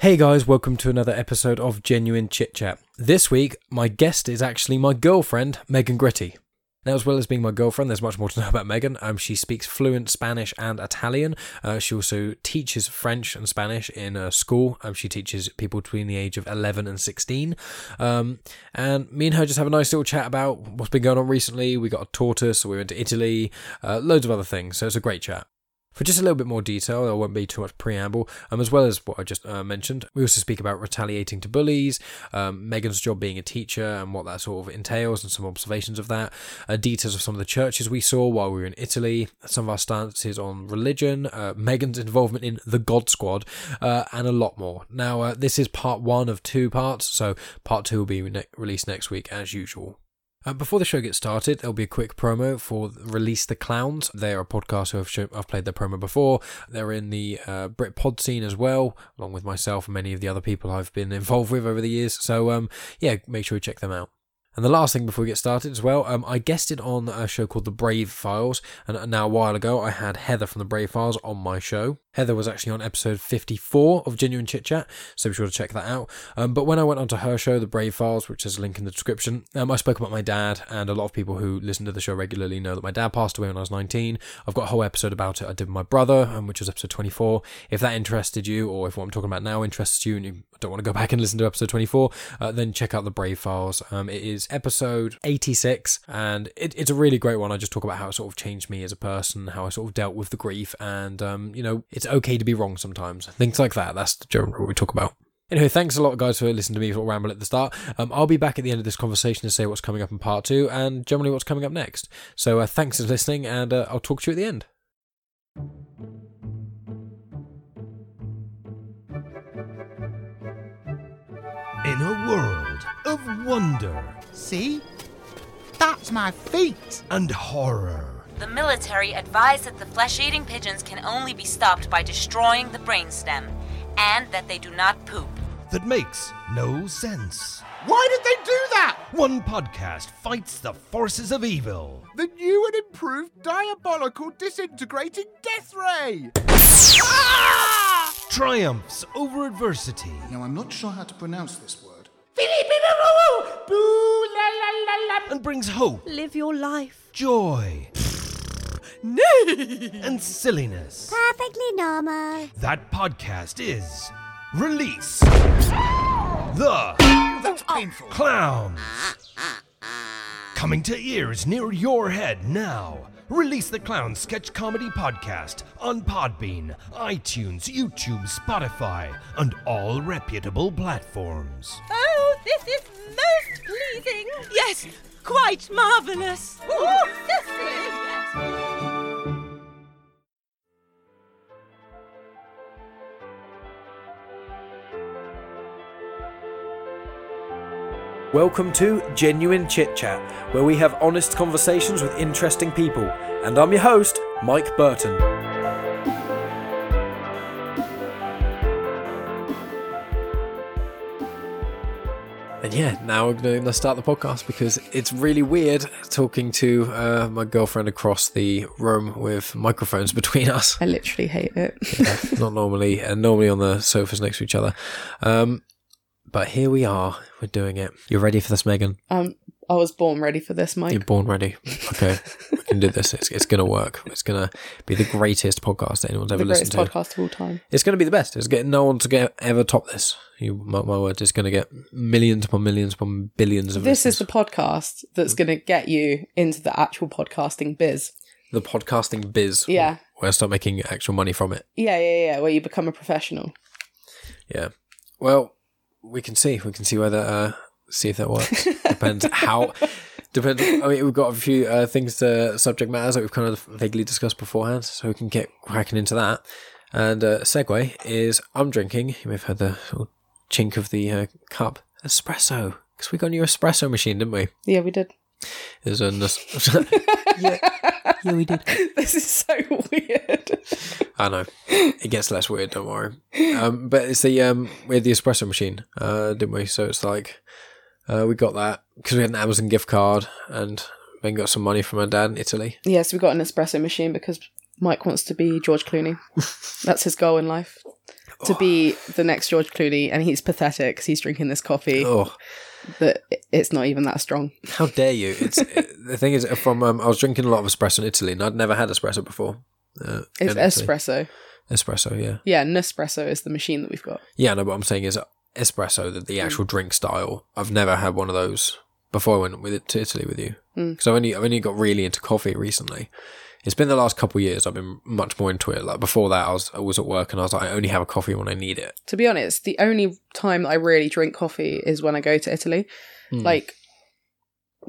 Hey guys, welcome to another episode of Genuine Chit Chat. This week, my guest is actually my girlfriend, Megan Gritty. Now, as well as being my girlfriend, there's much more to know about Megan. Um, she speaks fluent Spanish and Italian. Uh, she also teaches French and Spanish in a school. Um, she teaches people between the age of 11 and 16. Um, and me and her just have a nice little chat about what's been going on recently. We got a tortoise, we went to Italy, uh, loads of other things. So it's a great chat. For just a little bit more detail, there won't be too much preamble, um, as well as what I just uh, mentioned. We also speak about retaliating to bullies, um, Megan's job being a teacher and what that sort of entails, and some observations of that, uh, details of some of the churches we saw while we were in Italy, some of our stances on religion, uh, Megan's involvement in the God Squad, uh, and a lot more. Now, uh, this is part one of two parts, so part two will be released next week as usual. Uh, before the show gets started, there'll be a quick promo for Release the Clowns. They're a podcast who have show, I've played their promo before. They're in the uh, Brit pod scene as well, along with myself and many of the other people I've been involved with over the years. So, um, yeah, make sure you check them out. And the last thing before we get started as well, um, I guested on a show called The Brave Files, and now a while ago I had Heather from The Brave Files on my show. Heather was actually on episode 54 of Genuine Chit Chat, so be sure to check that out. Um, but when I went onto her show, The Brave Files, which has a link in the description, um, I spoke about my dad, and a lot of people who listen to the show regularly know that my dad passed away when I was 19. I've got a whole episode about it I did with my brother, um, which was episode 24. If that interested you, or if what I'm talking about now interests you, and you don't want to go back and listen to episode 24, uh, then check out The Brave Files. Um, it is episode 86, and it, it's a really great one. I just talk about how it sort of changed me as a person, how I sort of dealt with the grief, and, um, you know, it's okay to be wrong sometimes. Things like that. That's generally what we talk about. Anyway, thanks a lot, guys, for listening to me of ramble at the start. Um, I'll be back at the end of this conversation to say what's coming up in part two and generally what's coming up next. So uh, thanks for listening, and uh, I'll talk to you at the end. In a world of wonder See? That's my feet. and horror, The military advise that the flesh eating pigeons can only be stopped by destroying the brainstem, and that they do not poop. that makes no sense. Why did they do that? One podcast fights the forces of evil. The new and improved diabolical disintegrating death ray. Triumphs over adversity. Now, I'm not sure how to pronounce this word. And brings hope, Live your life. joy, and silliness. Perfectly normal. That podcast is Release the That's painful. Clowns. Coming to ears near your head now. Release the Clown sketch comedy podcast on Podbean, iTunes, YouTube, Spotify, and all reputable platforms. Oh, this is most pleasing. Yes, quite marvelous. Welcome to Genuine Chit Chat, where we have honest conversations with interesting people. And I'm your host, Mike Burton. And yeah, now we're going to start the podcast because it's really weird talking to uh, my girlfriend across the room with microphones between us. I literally hate it. Not normally, and normally on the sofas next to each other. Um, but here we are. We're doing it. You're ready for this, Megan? Um, I was born ready for this, Mike. You're born ready. Okay, we can do this. It's, it's going to work. It's going to be the greatest podcast that anyone's ever listened to. podcast of all time. It's going to be the best. It's getting no one to get ever top this. You mark my words. It's going to get millions upon millions upon billions of. This is the podcast that's going to get you into the actual podcasting biz. the podcasting biz. Yeah. where I start making actual money from it. Yeah, yeah, yeah. Where you become a professional. Yeah. Well, we can see. We can see whether uh, see if that works. Depends how. Depends. I mean, we've got a few uh, things to subject matters that we've kind of vaguely discussed beforehand, so we can get cracking into that. And uh, segue is I'm drinking. You may have heard the chink of the uh, cup espresso because we got a new espresso machine, didn't we? Yeah, we did. There's a yeah, yeah, we did. This is so weird. I know. It gets less weird, don't worry. Um, but it's the um, we had the espresso machine, uh, didn't we? So it's like uh, we got that because we had an Amazon gift card and then got some money from our dad in Italy. Yes, we got an espresso machine because Mike wants to be George Clooney. That's his goal in life. to be the next George Clooney, and he's pathetic because he's drinking this coffee Oh, that it's not even that strong. how dare you? It's the thing is from um, I was drinking a lot of espresso in Italy, and I'd never had espresso before. Uh, It's espresso. Espresso, yeah, Yeah, Nespresso is the machine that we've got. yeah. No, what I'm saying is espresso, the, the actual drink style. I've never had one of those before I went with it to Italy with you because I've only I've only got really into coffee recently. It's been the last couple of years I've been much more into it. Like before that, I was I was at work and I was like, I only have a coffee when I need it. To be honest, the only time I really drink coffee is when I go to Italy. Hmm. Like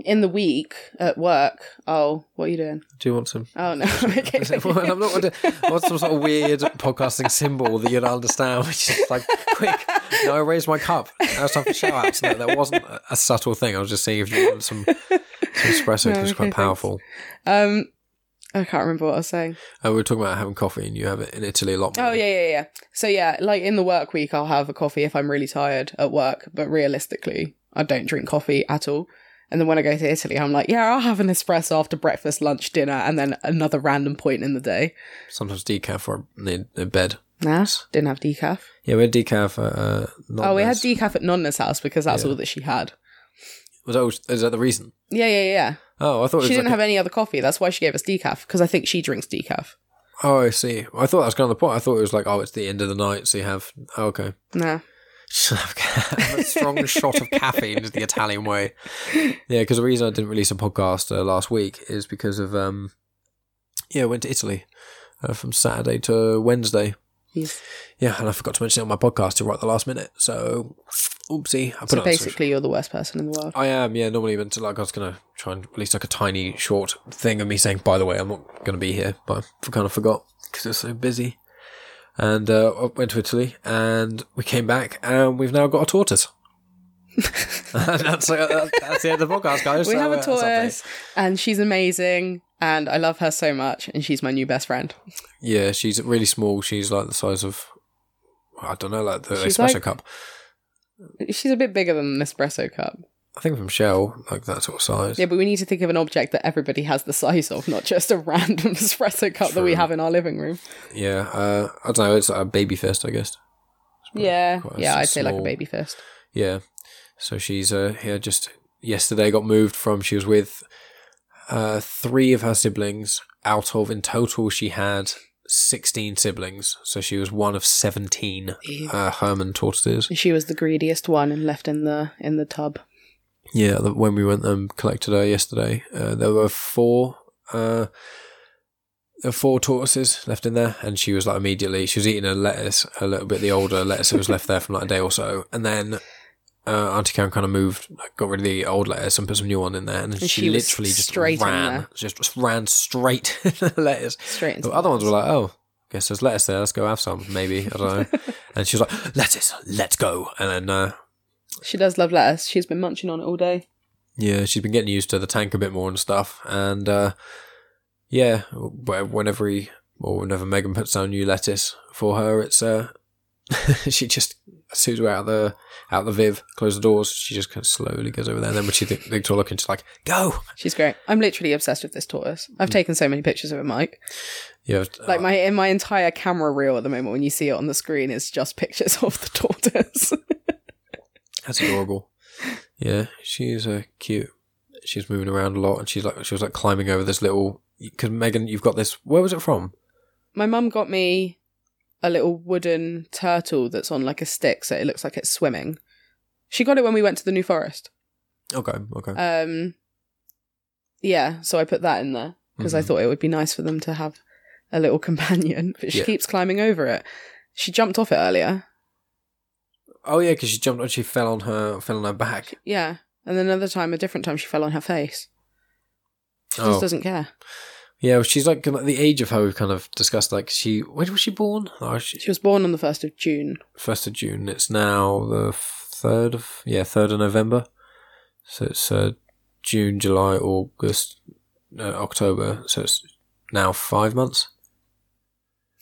in the week at work. Oh, what are you doing? Do you want some? Oh no. okay. I'm not going to. What's some sort of weird podcasting symbol that you don't understand? Which is like, quick. No, I raised my cup. It's time for shout outs. No, that wasn't a, subtle thing. I was just saying if you want some, some espresso No, because it's okay, quite thanks. powerful. Um, I can't remember what I was saying. Uh, we were talking about having coffee, and you have it in Italy a lot more. Oh yeah, yeah, yeah. So yeah, like in the work week, I'll have a coffee if I'm really tired at work. But realistically, I don't drink coffee at all. And then when I go to Italy, I'm like, yeah, I'll have an espresso after breakfast, lunch, dinner, and then another random point in the day. Sometimes decaf or in, bed. Nah, didn't have decaf. Yeah, we had decaf. At, uh, oh, we had Nonna's. decaf at Nonna's house because that's Yeah. all that she had. Was that, is that the reason? Yeah, yeah, yeah. Oh, I thought it was She didn't like have any other coffee. That's why she gave us decaf because I think she drinks decaf. oh, I see. I thought that was kind of the point. I thought it was like, oh, it's the end of the night, so you have. Oh, okay. Nah. A strong shot of caffeine is the Italian way. Yeah, because the reason I didn't release a podcast uh, last week is because of um, yeah, I went to Italy uh, from Saturday to Wednesday. Yeah, and I forgot to mention it on my podcast to right at the last minute. So, oopsie. I put so basically, you're the worst person in the world. I am, yeah. Normally, even to like, I was gonna try and release like a tiny short thing of me saying, "By the way, I'm not gonna be here," but I kind of forgot because it's so busy. And uh, I went to Italy, and we came back, and we've now got a tortoise. That's uh, that's the end of the podcast, guys. we So, have uh, a that's update. tortoise, and she's amazing, and I love her so much, and she's my new best friend. Yeah, she's really small. She's like the size of I don't know, like the She's espresso like- cup. She's a bit bigger than an espresso cup. I think from Shell, like that sort of size. Yeah, but we need to think of an object that everybody has the size of, not just a random espresso cup that we have in our living room. Yeah, uh, I don't know. It's like a baby fist, I guess. Yeah, quite yeah, I'd say like a baby fist. Yeah. So she's uh yeah, just yesterday got moved from she was with uh three of her siblings out of in total she had 16 siblings. So she was one of 17 uh, Hermann tortoises. She was the greediest one and left in the in the tub. Yeah, the, when we went and collected her yesterday, uh, there were four uh there were four tortoises left in there, and she was like immediately she was eating a lettuce, a little bit the older lettuce that was left there from like a day or so, and then uh, Auntie Karen kind of moved, like, got rid of the old lettuce and put some new one in there, and, And she, she literally just ran, just, just ran straight in the lettuce. Straight into The the other ones were like, oh, guess there's lettuce there. Let's go have some, maybe I don't know. and she was like, lettuce, let's go, and then. Uh, She does love lettuce. She's been munching on it all day. Yeah, she's been getting used to the tank a bit more and stuff. And uh, yeah, whenever he or whenever Megan puts down new lettuce for her, it's uh, she just as soon as we're out of the out the Viv, close the doors, she just kind of slowly goes over there. And then when she th- thinks we're looking, she's like, "Go!" She's great. I'm literally obsessed with this tortoise. I've taken so many pictures of it, Mike. Yeah, Like my in my entire camera reel at the moment, when you see it on the screen, is just pictures of the tortoise. that's adorable. Yeah, she's uh, cute. She's moving around a lot, and she's like she was like climbing over this little. Because Megan, you've got this. Where was it from? my mum got me a little wooden turtle that's on like a stick, so it looks like it's swimming. She got it when we went to the New Forest. Okay, okay. Um, yeah, so I put that in there because I Mhm. thought it would be nice for them to have a little companion. But she Yeah. keeps climbing over it. She jumped off it earlier. Oh yeah, because she jumped and she fell on her fell on her back. Yeah, and then another time, a different time, she fell on her face. She Oh. just doesn't care. Yeah, well, she's like the age of her we've kind of discussed. Like she, when was she born? Oh, she, She was born on the first of June. first of June. It's now the third of yeah, third of November. So it's uh, June, July, August, uh, October. So it's now five months.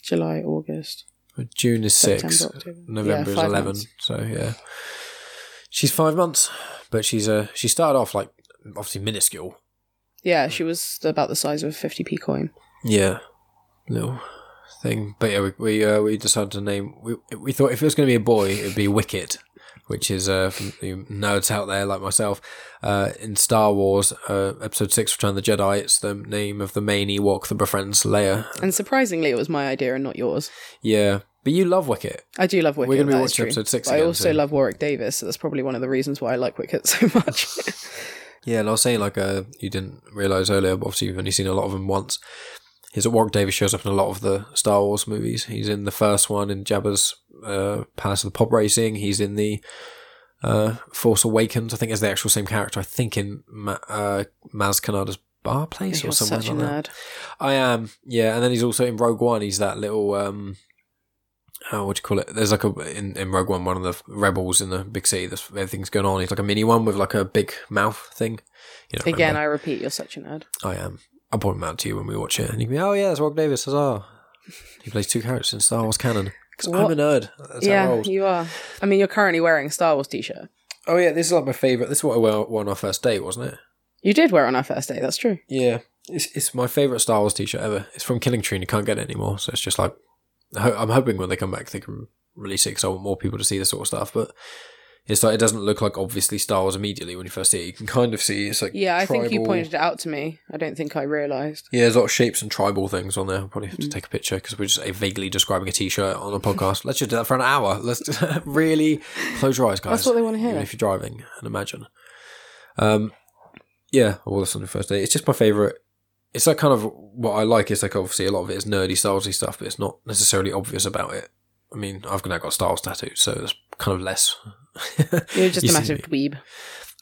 July, August. June is six. September, October. November Yeah, is five eleven. months. So yeah, she's five months, but she's uh she started off like obviously minuscule. Yeah, she was about the size of a 50p coin. Yeah, little thing. But yeah, we we, uh, we decided to name. We we thought if it was going to be a boy, it'd be Wicket, which is uh, for you nerds out there like myself. Uh, in Star Wars, uh, Episode Six, Return of the Jedi, it's the name of the main Ewok that befriends Leia. And surprisingly, it was my idea and not yours. Yeah, but you love Wicket. I do love Wicket. We're gonna be that is watching true. episode six I also soon. love Warwick Davis, so that's probably one of the reasons why I like Wicket so much. Yeah, and I was saying like uh, you didn't realize earlier. But obviously, you've only seen a lot of them once. Is that Warwick Davis shows up in a lot of the Star Wars movies. He's in the first one in Jabba's uh, Palace of the Pod Racing. He's in the uh, Force Awakens. I think is the actual same character. I think in Ma- uh, Maz Kanata's bar place or somewhere such a like that. I am, yeah. And then he's also in Rogue One. He's that little, um, oh, what do you call it? There's like a in, in Rogue One, one of the rebels in the big city. There's everything's going on. He's like a mini one with like a big mouth thing. You know, Again, I repeat, you're such a nerd. I am. I'll point him out to you when we watch it, and you can be, oh yeah, it's Warwick Davis. Huzzah! He plays two characters in Star Wars canon. Because I'm a nerd. That's yeah, you are. I mean, you're currently wearing a Star Wars t-shirt. Oh yeah, this is like my favorite. This is what I wore, on our first date, wasn't it? You did wear it on our first day. That's true. Yeah, it's it's my favorite Star Wars t-shirt ever. It's from Killing Tree, and you can't get it anymore. So it's just like I'm hoping when they come back they can release it because I want more people to see this sort of stuff. But it's like it doesn't look like obviously Star Wars immediately when you first see it. You can kind of see it's like Yeah, I think you pointed it out to me. I don't think I realised. Yeah, there's a lot of shapes and tribal things on there. I'll probably Mm. have to take a picture because we're just uh, vaguely describing a t-shirt on a podcast. Let's just do that for an hour. Let's really close your eyes, guys. That's what they wanna hear. Even if you're driving and imagine. Um, yeah, I wore this on the first day. It's just my favorite. It's like kind of what I like. Is like obviously a lot of it is nerdy, Warsy stuff, but it's not necessarily obvious about it. I mean, I've now got Star Wars tattoos, so it's kind of less. You're just You a massive dweeb.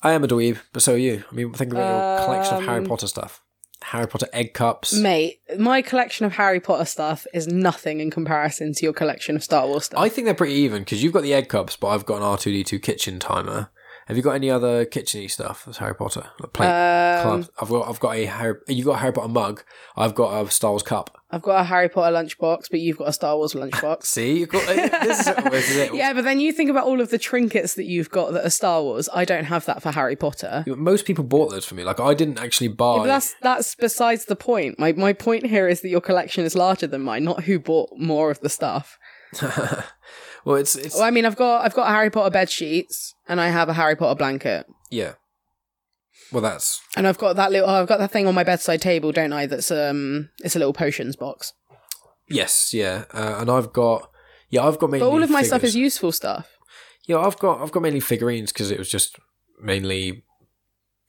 I am a dweeb, but so are you. I mean, think about your collection of Harry Um, Potter stuff. Harry Potter egg cups. Mate, my collection of Harry Potter stuff is nothing in comparison to your collection of Star Wars stuff. I think they're pretty even because you've got the egg cups, but I've got an R two D two kitchen timer. Have you got any other kitcheny stuff that's Harry Potter? Like plate, Um, club? I've got I've got a Harry. You've got a Harry Potter mug. I've got a Star Wars cup. I've got a Harry Potter lunchbox, but you've got a Star Wars lunchbox. See, you've got this is, this is it. yeah, but then you think about all of the trinkets that you've got that are Star Wars. I don't have that for Harry Potter. Most people bought those for me. Like I didn't actually buy. Yeah, but that's that's besides the point. My my point here is that your collection is larger than mine, not who bought more of the stuff. well, it's it's Well, I mean, I've got I've got Harry Potter bed sheets, and I have a Harry Potter blanket, yeah. Well, that's and I've got that little I've got that thing on my bedside table, don't I? That's um, it's a little potions box. yes, yeah. Uh, and I've got yeah, I've got mainly. But all of my stuff is useful stuff. Yeah, I've got I've got mainly figurines because it was just mainly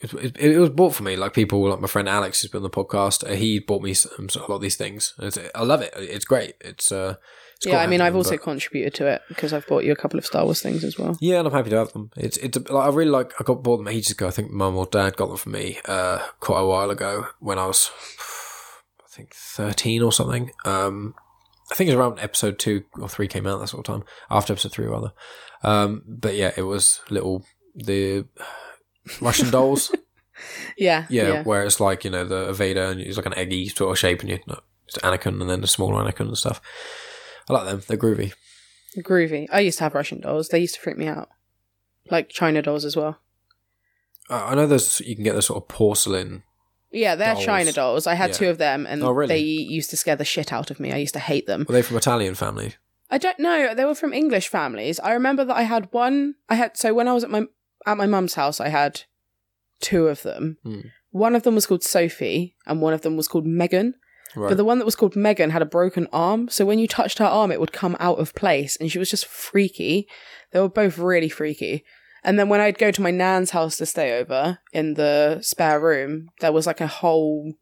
it, it, it was bought for me. Like people, like my friend Alex who's been on the podcast, uh, he bought me some, a lot of these things. I love it. It's great. It's uh, it's yeah, I mean, I've also but- contributed to it because I've bought you a couple of Star Wars things as well. yeah, and I'm happy to have them. It's it's like I really like. I got bought them ages ago. I think mum or dad got them for me uh, quite a while ago when I was, I think thirteen or something. Um, I think it was around episode two or three came out that sort of time after episode three rather. Um, but yeah, it was little the Russian dolls. Yeah, Yeah, yeah. where it's like you know the Vader and he's like an eggy sort of shape, and you no, it's Anakin, and then the smaller Anakin and stuff. I like them; they're groovy. Groovy. I used to have Russian dolls. They used to freak me out, like China dolls as well. Uh, I know there's you can get the sort of porcelain. Yeah, they're Dolls. China dolls. I had Yeah. two of them, and Oh, really? they used to scare the shit out of me. I used to hate them. Were they from Italian family? I don't know. They were from English families. I remember that I had one. I had so when I was at my at my mum's house, I had two of them. Hmm. One of them was called Sophie, and one of them was called Megan. Right. But the one that was called Megan had a broken arm, so when you touched her arm, it would come out of place, and she was just freaky. They were both really freaky. And then when I'd go to my nan's house to stay over in the spare room, there was like a whole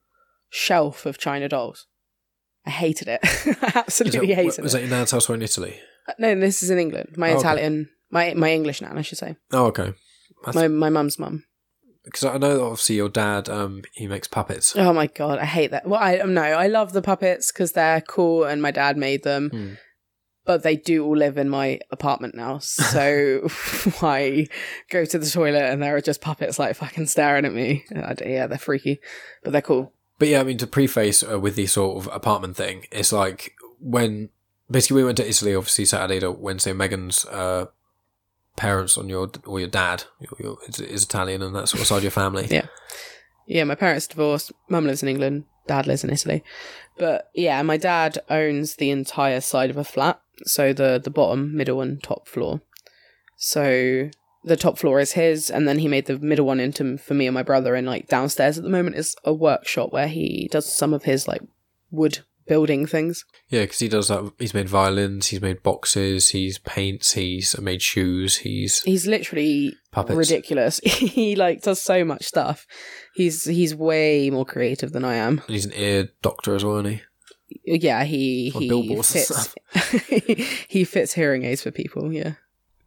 shelf of China dolls. I hated it. I absolutely it- hated was it. Was that your nan's house or in Italy? Uh, no, this is in England. My Oh, okay. Italian, my my English nan, I should say. Oh, okay. That's- My my mum's mum. Because I know that obviously your dad, um, he makes puppets. Oh my god, I hate that. Well, I no, I love the puppets because they're cool, and my dad made them. Hmm. But they do all live in my apartment now, so I go to the toilet and there are just puppets like fucking staring at me. Yeah, they're freaky, but they're cool. But yeah, I mean, to preface uh, with the sort of apartment thing, it's like when basically we went to Italy, obviously Saturday to Wednesday. Megan's uh, parents on your or your dad your, your, is, Italian and that sort of side of your family. Yeah. Yeah, my parents divorced. Mum lives in England. dad lives in Italy. But yeah, my dad owns the entire side of a flat, so the the bottom, middle, and top floor. So the top floor is his, and then he made the middle one into for me and my brother. And like downstairs at the moment is a workshop where he does some of his like wood building things. Yeah, because he does that. He's made violins, he's made boxes, he's paints, he's made shoes, he's He's literally Puppets. ridiculous. he like does so much stuff. He's he's way more creative than I am. he's an ear doctor as well, isn't he? Yeah, he he fits he fits hearing aids for people. Yeah,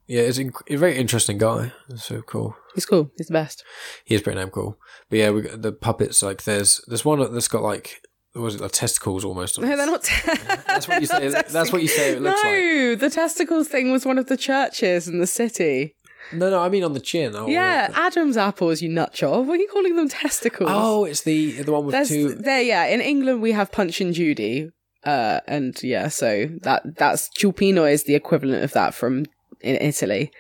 Yeah, he's inc- a very interesting guy. It's so cool. he's cool. He's the best. He is pretty damn cool. But yeah, we got the puppets. Like, there's there's one that's got like was it like testicles almost? No, they're not. That's what you say. That's what you say. It looks like. no, the testicles thing was one of the churches in the city. No, no, I mean on the chin. Oh, yeah, Adam's apples, you nut job. What are you calling them testicles? Oh, it's the the one with There's two. there, yeah. In England, we have Punch and Judy, uh, and yeah, so that that's Gioppino is the equivalent of that from in Italy,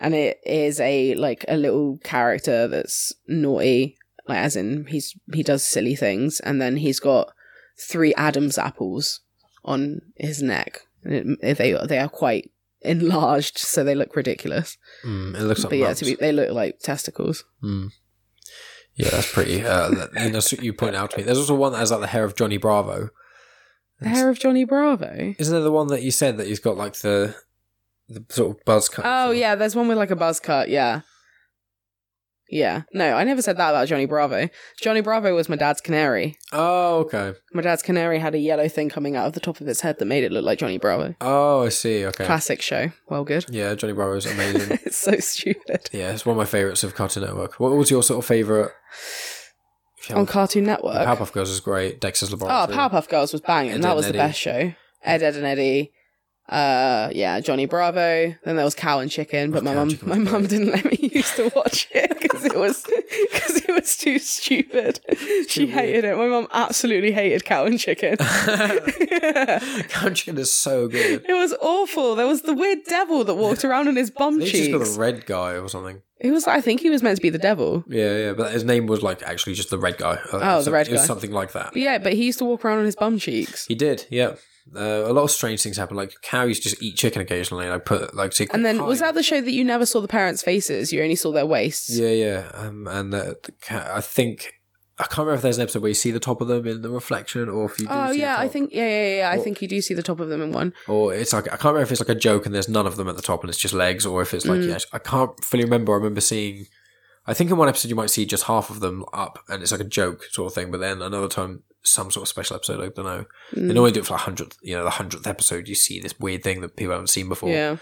and it is a like a little character that's naughty, like as in he's he does silly things, and then he's got three Adam's apples on his neck, and it, they they are quite enlarged, so they look ridiculous. Mm, it looks like but yeah, be, they look like testicles. Mm. Yeah, that's pretty. Uh, that, what you point out to me. There's also one that has like the hair of Johnny Bravo. The hair of Johnny Bravo. Isn't there the one that you said that he's got like the the sort of buzz cut? Oh yeah, there's one with like a buzz cut. Yeah, yeah. No, I never said that about Johnny Bravo. Johnny Bravo was my dad's canary. Oh, okay. My dad's canary had a yellow thing coming out of the top of its head that made it look like Johnny Bravo. Oh, I see. Okay. Classic show. Well, good. Yeah, Johnny Bravo Bravo's amazing. it's so stupid. yeah, it's one of my favorites of Cartoon Network. What was your sort of favorite? If you On Cartoon Network. Powerpuff Girls is great. Dexter's ah, Laboratory. oh. Powerpuff Girls was banging. Ed, that was and the best show. Ed, Edd, and Eddy. Uh, yeah, Johnny Bravo. Then there was Cow and Chicken, but my Cow mum, Chicken my was mum didn't let me used to watch it because it was because it was too stupid. She hated it. My mum absolutely hated Cow and Chicken. Cow and Chicken is so good. It was awful. There was the weird devil that walked around on his bum He's just got cheeks. a red guy or something. It was. I think he was meant to be the devil. Yeah, yeah, but his name was like actually just the red guy. Uh, Oh, the red It was guy. something like that. But yeah, but he used to walk around on his bum cheeks. He did, yeah. Uh, a lot of strange things happen. Like cows just eat chicken occasionally. Like put like so And then could was that the show that you never saw the parents' faces? You only saw their waists. Yeah, yeah. Um, and uh, the ca- I think I can't remember if there's an episode where you see the top of them in the reflection, or if you. Do Oh the yeah, I think yeah, yeah, yeah. I Or- think you do see the top of them in one. Or it's like I can't remember if it's like a joke and there's none of them at the top and it's just legs, or if it's Mm. like yeah, I can't fully remember. I remember seeing. I think in one episode you might see just half of them up, and it's like a joke sort of thing. But then another time, some sort of special episode. I don't know. Mm. They normally do it for like hundredth, you know, the hundredth episode. You see this weird thing that people haven't seen before. Yeah.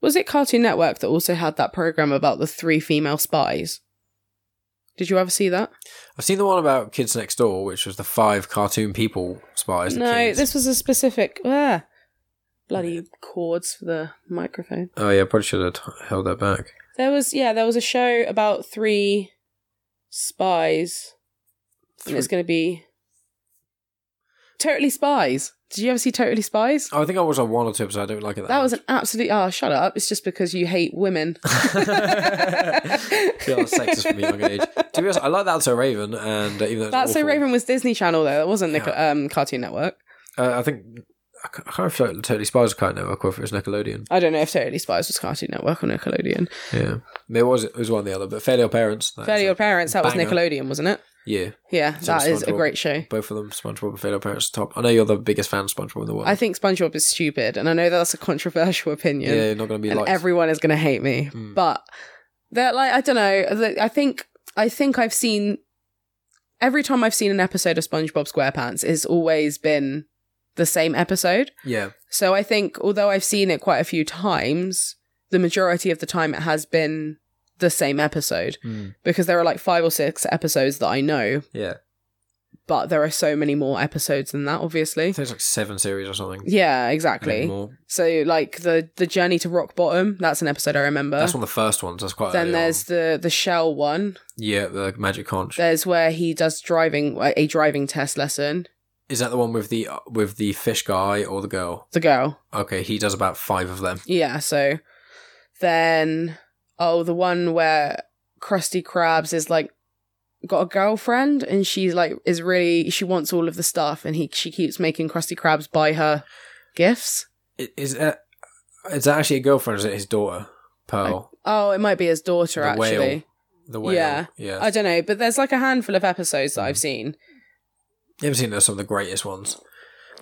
Was it Cartoon Network that also had that program about the three female spies? Did you ever see that? I've seen the one about Kids Next Door, which was the five cartoon people spies. no, kids. this was a specific. Ah, bloody cords for the microphone. Oh yeah, probably should have held that back. There was yeah, there was a show about three spies, and it's going to be Totally Spies. Did you ever see Totally Spies? Oh, I think I was on one or two episodes. I don't like it that. That was an absolute. Oh, shut up! It's just because you hate women. feel sexist from a young age. To be honest, I like that So Raven, and uh, even though That's so awful, Raven was Disney Channel though. It wasn't Nic- Yeah. um, Cartoon Network. Uh, I think I ca- I can't feel like Totally Spies was Cartoon Network or if it was Nickelodeon. I don't know if Totally Spies was Cartoon Network or Nickelodeon. Yeah, it was it was one or the other, but Fairly Odd Parents. that's Fairly a Odd Parents. That was banger. Nickelodeon, wasn't it? Yeah, Yeah, that is a great show. both of them, SpongeBob and Fairly Parents, top. I know you're the biggest fan of SpongeBob in the world. I think SpongeBob is stupid, and I know that's a controversial opinion. yeah, you're not going to be like everyone is going to hate me. Mm. But they're like, I don't know. I think I think I've seen every time I've seen an episode of SpongeBob SquarePants, it's always been the same episode. yeah, So I think although I've seen it quite a few times, the majority of the time it has been the same episode Mm. because there are like five or six episodes that I know, yeah. but there are so many more episodes than that, obviously. it's like seven series or something. Yeah, exactly. So like the the journey to rock bottom, that's an episode I remember. That's one of the first ones. That's quite. then there's on. the the shell one. yeah, the Magic Conch. There's where he does driving a driving test lesson. Is that the one with the with the fish guy or the girl? The girl. Okay, he does about five of them. Yeah, so then oh the one where Krusty Krabs is like got a girlfriend and she's like is really she wants all of the stuff and he she keeps making Krusty Krabs buy her gifts. I- Is that is that actually a girlfriend? Or is it his daughter, Pearl, Oh, it might be his daughter The actually. whale. the whale? Yeah. yeah. I don't know, but there's like a handful of episodes that I've mm-hmm. seen. you haven't seen some of the greatest ones.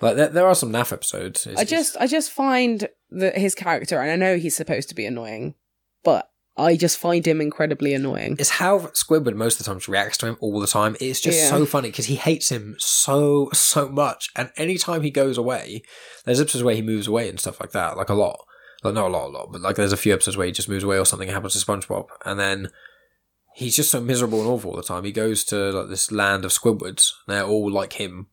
Like there, there are some naff episodes. It's- I just I just find that his character and I know he's supposed to be annoying, but I just find him incredibly annoying. it's how Squidward most of the time reacts to him all the time. It's just Yeah. so funny because he hates him so so much, and anytime he goes away, there's episodes where he moves away and stuff like that, like a lot, like not a lot, a lot, but like there's a few episodes where he just moves away or something happens to SpongeBob, and then he's just so miserable and awful all the time. He goes to like this land of Squidwards, and they're all like him,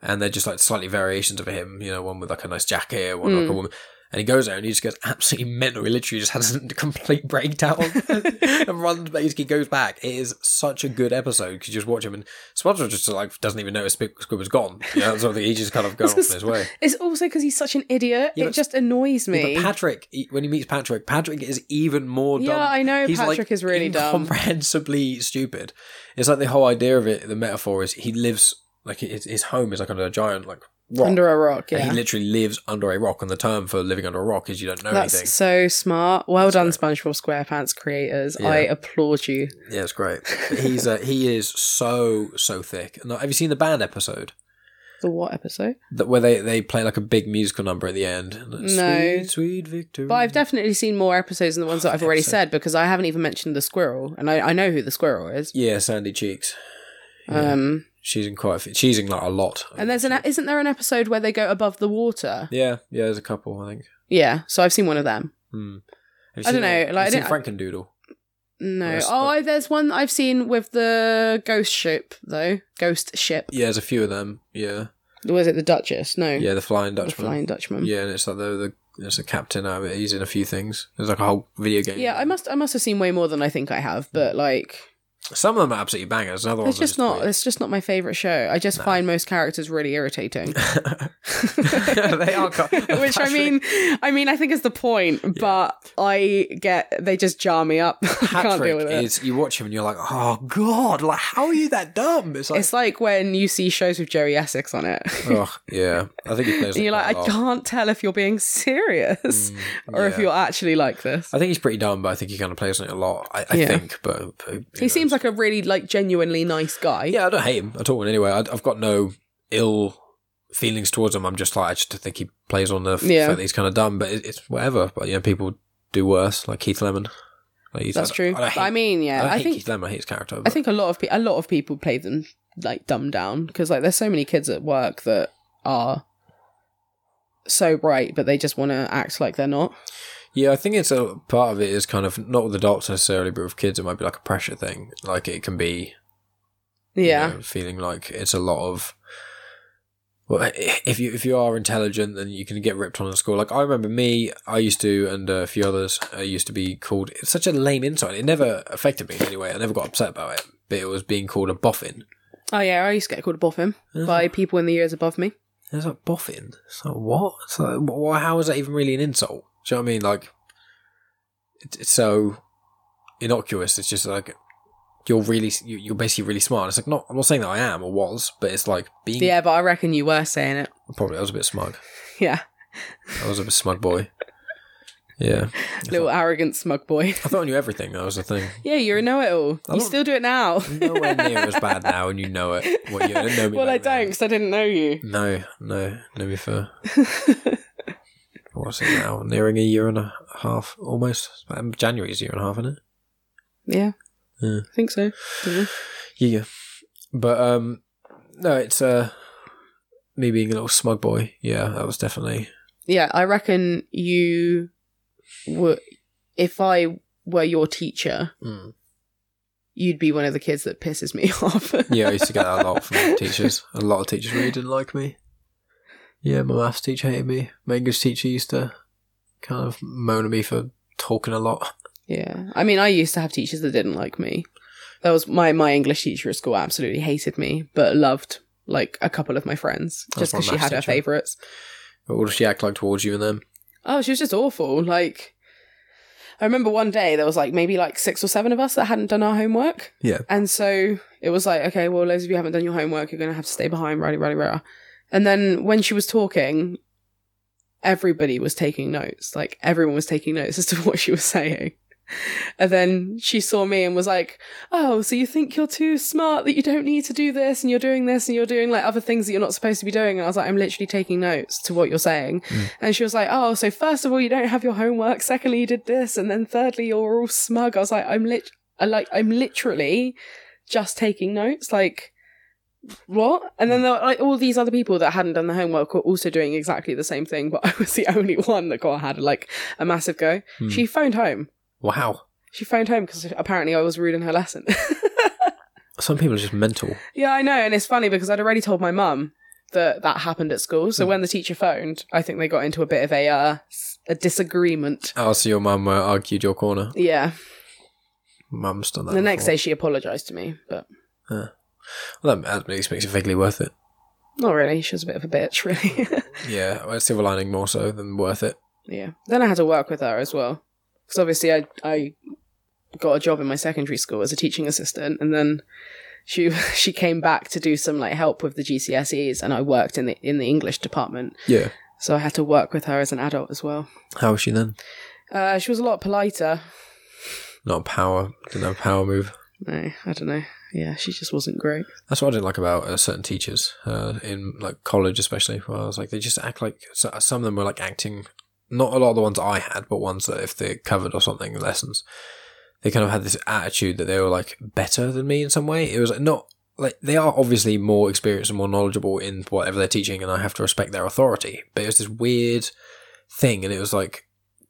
and they're just like slightly variations of him, you know, one with like a nice jacket, one like a hmm. woman. And he goes there and he just gets absolutely mental. He literally just has a complete breakdown and runs. Basically, goes back. It is such a good episode because you just watch him and SpongeBob just like doesn't even notice Squidward's gone. You know, sort of thing. He just kind of goes off in his way. It's also because he's such an idiot. Yeah, it but- just annoys Yeah, me. but Patrick, he- when he meets Patrick, Patrick is even more dumb. Yeah, I know He's Patrick like is really dumb. incomprehensibly stupid. It's like the whole idea of it. The metaphor is he lives like his, his home is like under a giant like rock. Under a rock, And yeah. he literally lives under a rock, and the term for living under a rock is you don't know That's anything. so smart. Well done, SpongeBob SquarePants creators. Yeah. I applaud you. Yeah, it's great. He's uh, he is so so thick. And, uh, have you seen the band episode The what episode? that where they they play like a big musical number at the end? And No. sweet sweet victory. But I've definitely seen more episodes than the ones that I've already Episode. said because I haven't even mentioned the squirrel, and I, I know who the squirrel is. yeah, Sandy Cheeks. Yeah. Um, She's in quite a few, she's in like a lot. and there's an isn't there an episode where they go above the water? yeah yeah. There's a couple I think. Yeah, so I've seen one of them. Hmm. Have you I don't know, like, I have you seen didn't- Frankendoodle. No. Oh, I, there's one I've seen with the ghost ship though. Ghost ship. Yeah, there's a few of them. Yeah, Was it the Duchess? No. yeah. The Flying Dutchman. The. Flying Dutchman. Yeah, and it's like the the there's a captain out of it. He's in a few things. There's like a whole video game. Yeah, I must I must have seen way more than I think I have, but like Some of them are absolutely bangers. Other ones it's are just not weird. it's just not my favorite show. I just find most characters really irritating. they are. co- Which I mean, I mean, I think is the point, but I get they just jar me up. I can't deal with it. is. You watch him and you're like, oh god, like how are you that dumb? It's like, It's like when you see shows with Joey Essex on it. oh yeah. I think he plays. And you're like, I can't tell if you're being serious mm, or if you're actually like this. I think he's pretty dumb, but I think he kind of plays on it a lot. I, I Yeah. think, but, but He seems knows? like a really like genuinely nice guy. yeah. I don't hate him at all. Anyway, I, I've got no ill feelings towards him. I'm just like I just think he plays on the f- Yeah. fact that he's kind of dumb, but it, it's whatever. But you know, people do worse, like Keith Lemon. Like, he's- That's I- true. I, don't I mean, yeah, I, I hate think Keith Lemon. I hate his character. I think a lot of pe- a lot of people play them like dumbed down because like there's so many kids at work that are so bright, but they just want to act like they're not. Yeah, I think it's a part of it is kind of not with adults necessarily, but with kids, it might be like a pressure thing. Like it can be, you Yeah, know, feeling like it's a lot of. Well, if you if you are intelligent, then you can get ripped on in school. Like I remember me, I used to, and a few others uh, used to be called. It's such a lame insult. It never affected me in any way. I never got upset about it, but it was being called a boffin. Oh yeah, I used to get called a boffin by people in the years above me. It's like boffin. It's like what? It's like how is that even really an insult? Do you know what I mean? Like it's, so innocuous. It's just like you're really you- you're basically really smart. It's like not. I'm not saying that I am or was, but it's like being. Yeah, but I reckon you were saying it. Probably I was a bit smug. Yeah, I was a bit smug boy. Yeah. little arrogant smug boy. I thought I knew everything. That was the thing. yeah, you're a know-it-all. You don't- still do it now. Nowhere near as bad now, and you know it. Well, you don't know me. well, I don't, because I didn't know you. No, no, know me what's it now? Nearing a year and a half, almost. Um, January's a year and a half, isn't it? Yeah, Yeah. I think so. Don't. Yeah, but um, no, it's uh, me being a little smug boy. Yeah, that was definitely. Yeah, I reckon you would. If I were your teacher, Mm. you'd be one of the kids that pisses me off. Yeah, I used to get that a lot from teachers. A lot of teachers really didn't like me. Yeah, my maths teacher hated me. My English teacher used to kind of moan at me for talking a lot. Yeah. I mean, I used to have teachers that didn't like me. That was my my English teacher at school absolutely hated me, but loved like a couple of my friends just because she had her favorites. What does she act like towards you and them? Oh, she was just awful. Like, I remember one day there was like maybe like six or seven of us that hadn't done our homework. Yeah. And so it was like, okay, well, those of you who haven't done your homework, you're going to have to stay behind, rah, rah, rah. And then when she was talking, everybody was taking notes. Like everyone was taking notes as to what she was saying. And then she saw me and was like, Oh, so you think you're too smart that you don't need to do this and you're doing this and you're doing like other things that you're not supposed to be doing. And I was like, I'm literally taking notes to what you're saying. Hmm. And she was like, Oh, so first of all, you don't have your homework. Secondly, you did this. And then thirdly, you're all smug. I was like, I'm lit, I like, I'm literally just taking notes. Like, what? And then there were like all these other people that hadn't done the homework were also doing exactly the same thing, but I was the only one that got had like a massive go. She phoned home. Wow. She phoned home because apparently I was rude in her lesson. Some people are just mental. yeah, I know, and it's funny because I'd already told my mum that that happened at school. So when the teacher phoned, I think they got into a bit of a uh, a disagreement. Oh, so your mum uh, argued your corner. Yeah. Mum's done that. the next day she apologized to me, but Well, that at least makes it vaguely worth it. not really. She was a bit of a bitch, really. Yeah, well, silver lining more so than worth it. Yeah. Then I had to work with her as well. Because obviously I I got a job in my secondary school as a teaching assistant and then she she came back to do some like help with the GCSEs and I worked in the in the English department. Yeah. So I had to work with her as an adult as well. How was she then? Uh, she was a lot politer. Not power. Didn't have a power move. No, I don't know. Yeah, she just wasn't great. That's what I didn't like about uh, certain teachers uh, in like college, especially. Where I was like, they just act like so, some of them were like acting. Not a lot of the ones I had, but ones that if they covered or something in lessons, they kind of had this attitude that they were like better than me in some way. It was like, not like they are obviously more experienced and more knowledgeable in whatever they're teaching, and I have to respect their authority. But it was this weird thing, and it was like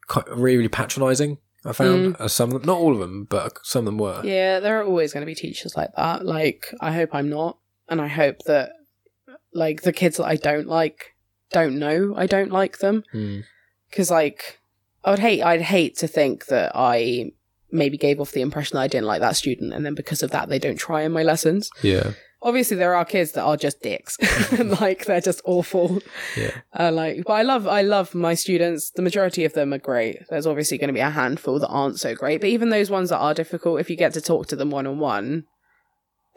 quite really patronising. I found uh, some, of them, not all of them, but some of them were. Yeah, there are always going to be teachers like that. Like, I hope I'm not. And I hope that, like, the kids that I don't like don't know I don't like them. Mm. Because, like, I would hate, I'd hate to think that I maybe gave off the impression that I didn't like that student. And then because of that, they don't try in my lessons. Yeah, Obviously, there are kids that are just dicks. like, they're just awful. yeah. Uh, like, but I love, I love my students. The majority of them are great. There's obviously going to be a handful that aren't so great, but even those ones that are difficult, if you get to talk to them one on one,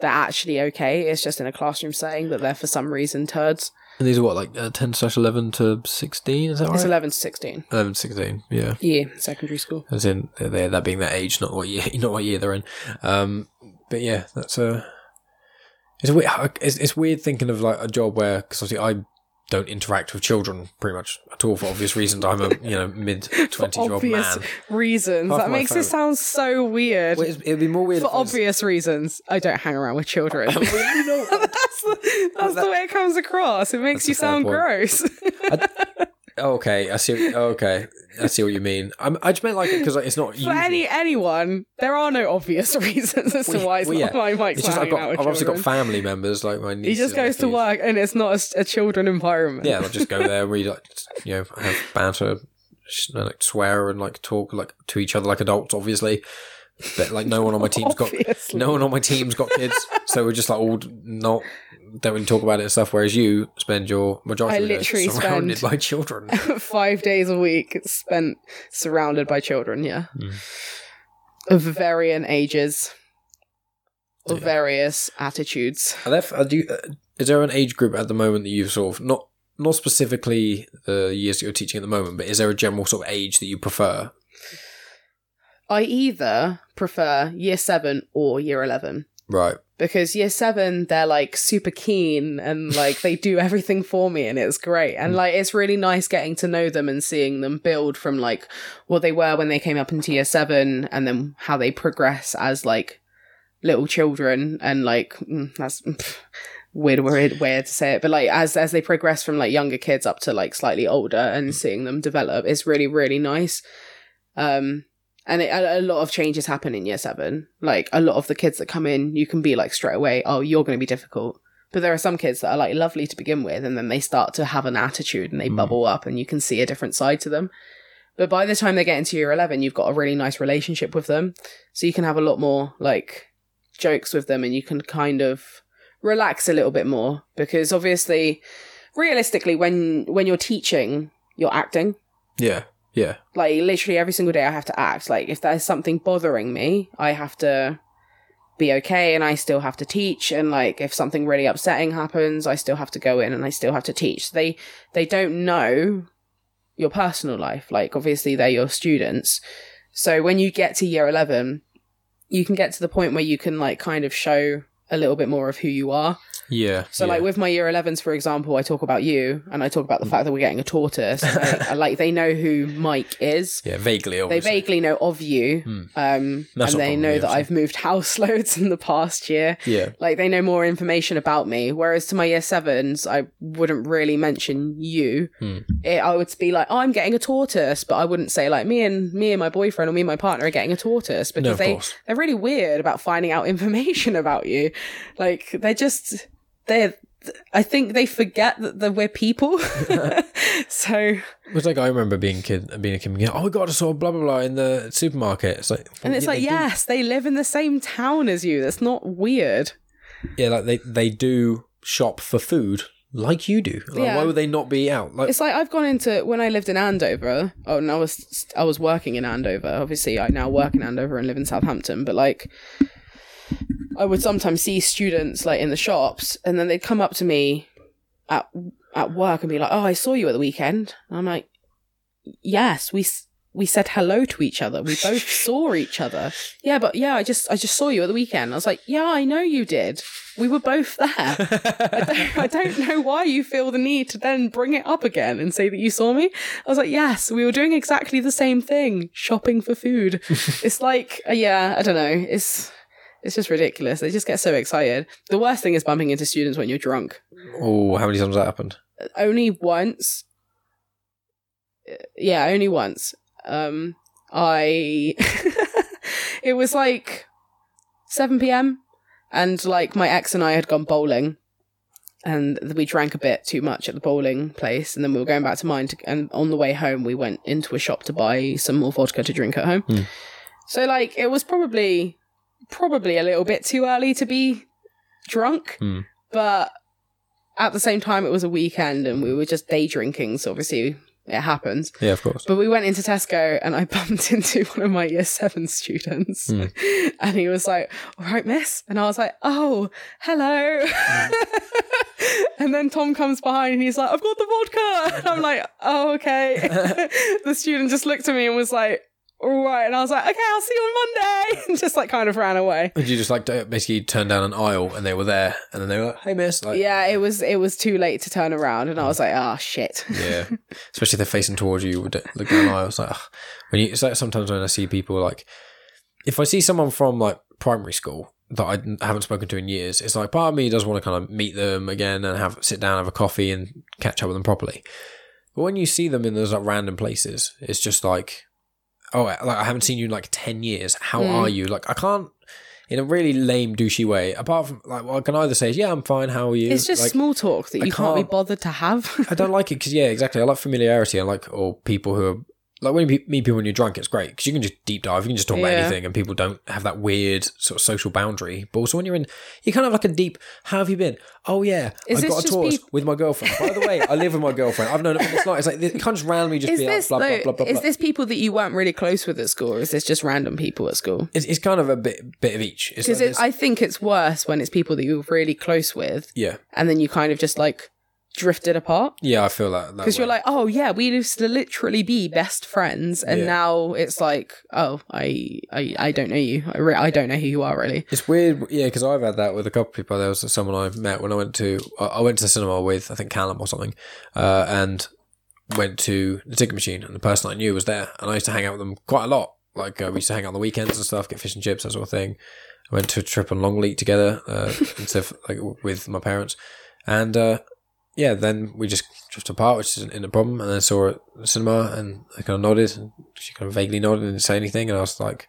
they're actually okay. It's just in a classroom setting that they're for some reason turds. And these are what, like uh, 10 slash 11 to 16, is that right It's 11 to 16. 11 to 16, yeah. Yeah, secondary school. As in, they that being that age, not what year, not what year they're in. Um, but yeah, that's a. It's weird. It's, it's weird thinking of like a job where, because obviously I don't interact with children pretty much at all for obvious reasons. I'm a you know mid twenty year old Obvious man. reasons. Half that makes family- it sound so weird. Well, it'd be more weird for obvious reasons, I don't hang around with children. Well, you know, that's the, that's the way it comes across. It makes you sound point. gross. oh, Oh, okay, I see. oh, Okay, I see what you mean. I'm, I just meant like because like, it's not For usual. any anyone, there are no obvious reasons as to why it's well, not yeah. why Mike's It's just I've got I've obviously got family members like my niece. He just goes to work and it's not a children environment. Yeah, I'll just go there, and read, like, you know, have banter, sh- like swear and like talk like to each other like adults, obviously. But like no one on my team's got Obviously. no one on my team's got kids, so we're just like all not don't really talk about it and stuff. Whereas you spend your majority I of literally surrounded spend- by children. Five days a week spent surrounded by children, yeah. Hmm. Of varying ages. Of Yeah. various attitudes. Are there, are you, uh, is there an age group at the moment that you've sort of not not specifically the years that you're teaching at the moment, but is there a general sort of age that you prefer? I either prefer year seven or year eleven. Right. because year seven they're like super keen and like they do everything for me and it's great and like it's really nice getting to know them and seeing them build from like what they were when they came up into year seven and then how they progress as like little children and like mm, that's pff, weird weird way to say it but like as as they progress from like younger kids up to like slightly older and seeing them develop is really really nice um and it, a, a lot of changes happen in year seven. Like a lot of the kids that come in, you can be like straight away, oh, you're going to be difficult. But there are some kids that are like lovely to begin with, and then they start to have an attitude and they mm. bubble up, and you can see a different side to them. But by the time they get into year 11, you've got a really nice relationship with them. So you can have a lot more like jokes with them, and you can kind of relax a little bit more because obviously, realistically, when when you're teaching, you're acting. Yeah. Yeah. Like literally every single day I have to act. Like if there's something bothering me, I have to be okay and I still have to teach and like if something really upsetting happens, I still have to go in and I still have to teach. They they don't know your personal life. Like obviously they're your students. So when you get to year 11, you can get to the point where you can like kind of show a little bit more of who you are. Yeah. So yeah. like with my year 11s, for example, I talk about you and I talk about the fact that we're getting a tortoise. like, like they know who Mike is. yeah, vaguely. They vaguely know of you, um, and they know that I've moved house loads in the past year. Yeah. Like they know more information about me. Whereas to my year sevens, I wouldn't really mention you. Hmm. It, I would be like, oh, I'm getting a tortoise, but I wouldn't say like me and me and my boyfriend or me and my partner are getting a tortoise because of they course. they're really weird about finding out information about you. Like they're just they're. I think they forget that, that we're people. so It was like I remember being a kid, being a kid, being, oh, we got a saw blah blah blah in the supermarket. It's like, And it's yeah, like, they do- yes, they live in the same town as you. That's not weird. yeah, like they they do shop for food like you do. Like, Yeah. Why would they not be out? Like, It's like I've gone into when I lived in Andover. Oh, and I was I was working in Andover. Obviously, I now work in Andover and live in Southampton. But like, I would sometimes see students like in the shops, and then they'd come up to me at at work and be like, "Oh, I saw you at the weekend." And I'm like, "Yes, we." We said hello to each other. We both saw each other. Yeah, but yeah, I just I just saw you at the weekend. I was like, yeah, I know you did. We were both there. I don't, I don't know why you feel the need to then bring it up again and say that you saw me. I was like, yes, we were doing exactly the same thing, shopping for food. it's like, uh, yeah, I don't know. It's it's just ridiculous. They just get so excited. The worst thing is bumping into students when you're drunk. oh, how many times that happened? Only once. Uh, Yeah, only once. Um, I. it was like 7 p.m. and like my ex and I had gone bowling and we drank a bit too much at the bowling place and then we were going back to mine to, and on the way home we went into a shop to buy some more vodka to drink at home so like it was probably probably a little bit too early to be drunk Hmm. but at the same time it was a weekend and we were just day drinking so obviously it happens Yeah, of course. but we went into Tesco and I bumped into one of my year seven students. Hmm. And he was like, All right, miss. And I was like, Oh, hello. and then Tom comes behind and he's like, I've got the vodka. And I'm like, Oh, okay. the student just looked at me and was like, All right. And I was like, Okay, I'll see you on Monday. And just like kind of ran away. Did you just like basically turn down an aisle and they were there and then they were like, hey, miss? Like, Yeah, it was it was too late to turn around. And I was like, Oh, shit. Yeah, especially if they're facing towards you. Look down the aisle. It's like ugh. when you. It's like sometimes when I see people like, if I see someone from like primary school that I haven't spoken to in years, it's like part of me does want to kind of meet them again and have sit down, have a coffee, and catch up with them properly. But when you see them in those like random places, it's just like, oh, like I haven't seen you in like ten years. How Mm. are you? Like I can't. In a really lame, douchey way. Apart from, like, well, I can either say, "Yeah, I'm fine. How are you?" It's just Like, small talk that I you can't be can't- bothered to have. I don't like it because yeah, exactly. I like familiarity. I like or people who are like when you meet people when you're drunk, it's great because you can just deep dive. You can just talk about anything, and people don't have that weird sort of social boundary. But also when you're in, you kind of like a deep. How have you been? Oh yeah, Is I got a just tortoise with my girlfriend. By the way, I live with my girlfriend. I've known her from this night. It's like you can't just randomly just Is be this like blah though, blah blah blah. is this people that you weren't really close with at school, or is this just random people at school? It's, it's kind of a bit bit of each. Because like I think it's worse when it's people that you're really close with, yeah, and then you kind of just like drifted apart. yeah, I feel that Because you're like, oh yeah, we used to literally be best friends, and Yeah. now it's like, oh, I, I, I don't know you. I, re- I don't know who you are really. It's weird, yeah, because I've had that with a couple of people. There was someone I met when I went to I went to the cinema with I think Callum or something, uh, and went to the ticket machine, and the person I knew was there, and I used to hang out with them quite a lot. Like uh, we used to hang out on the weekends and stuff, get fish and chips, that sort of thing. I went to a trip on Longleat together uh, of, like with my parents, and uh, yeah, then we just drifted apart, which isn't, a problem. And then saw her at the cinema, and I kind of nodded, and she kind of vaguely nodded and didn't say anything, and I was like.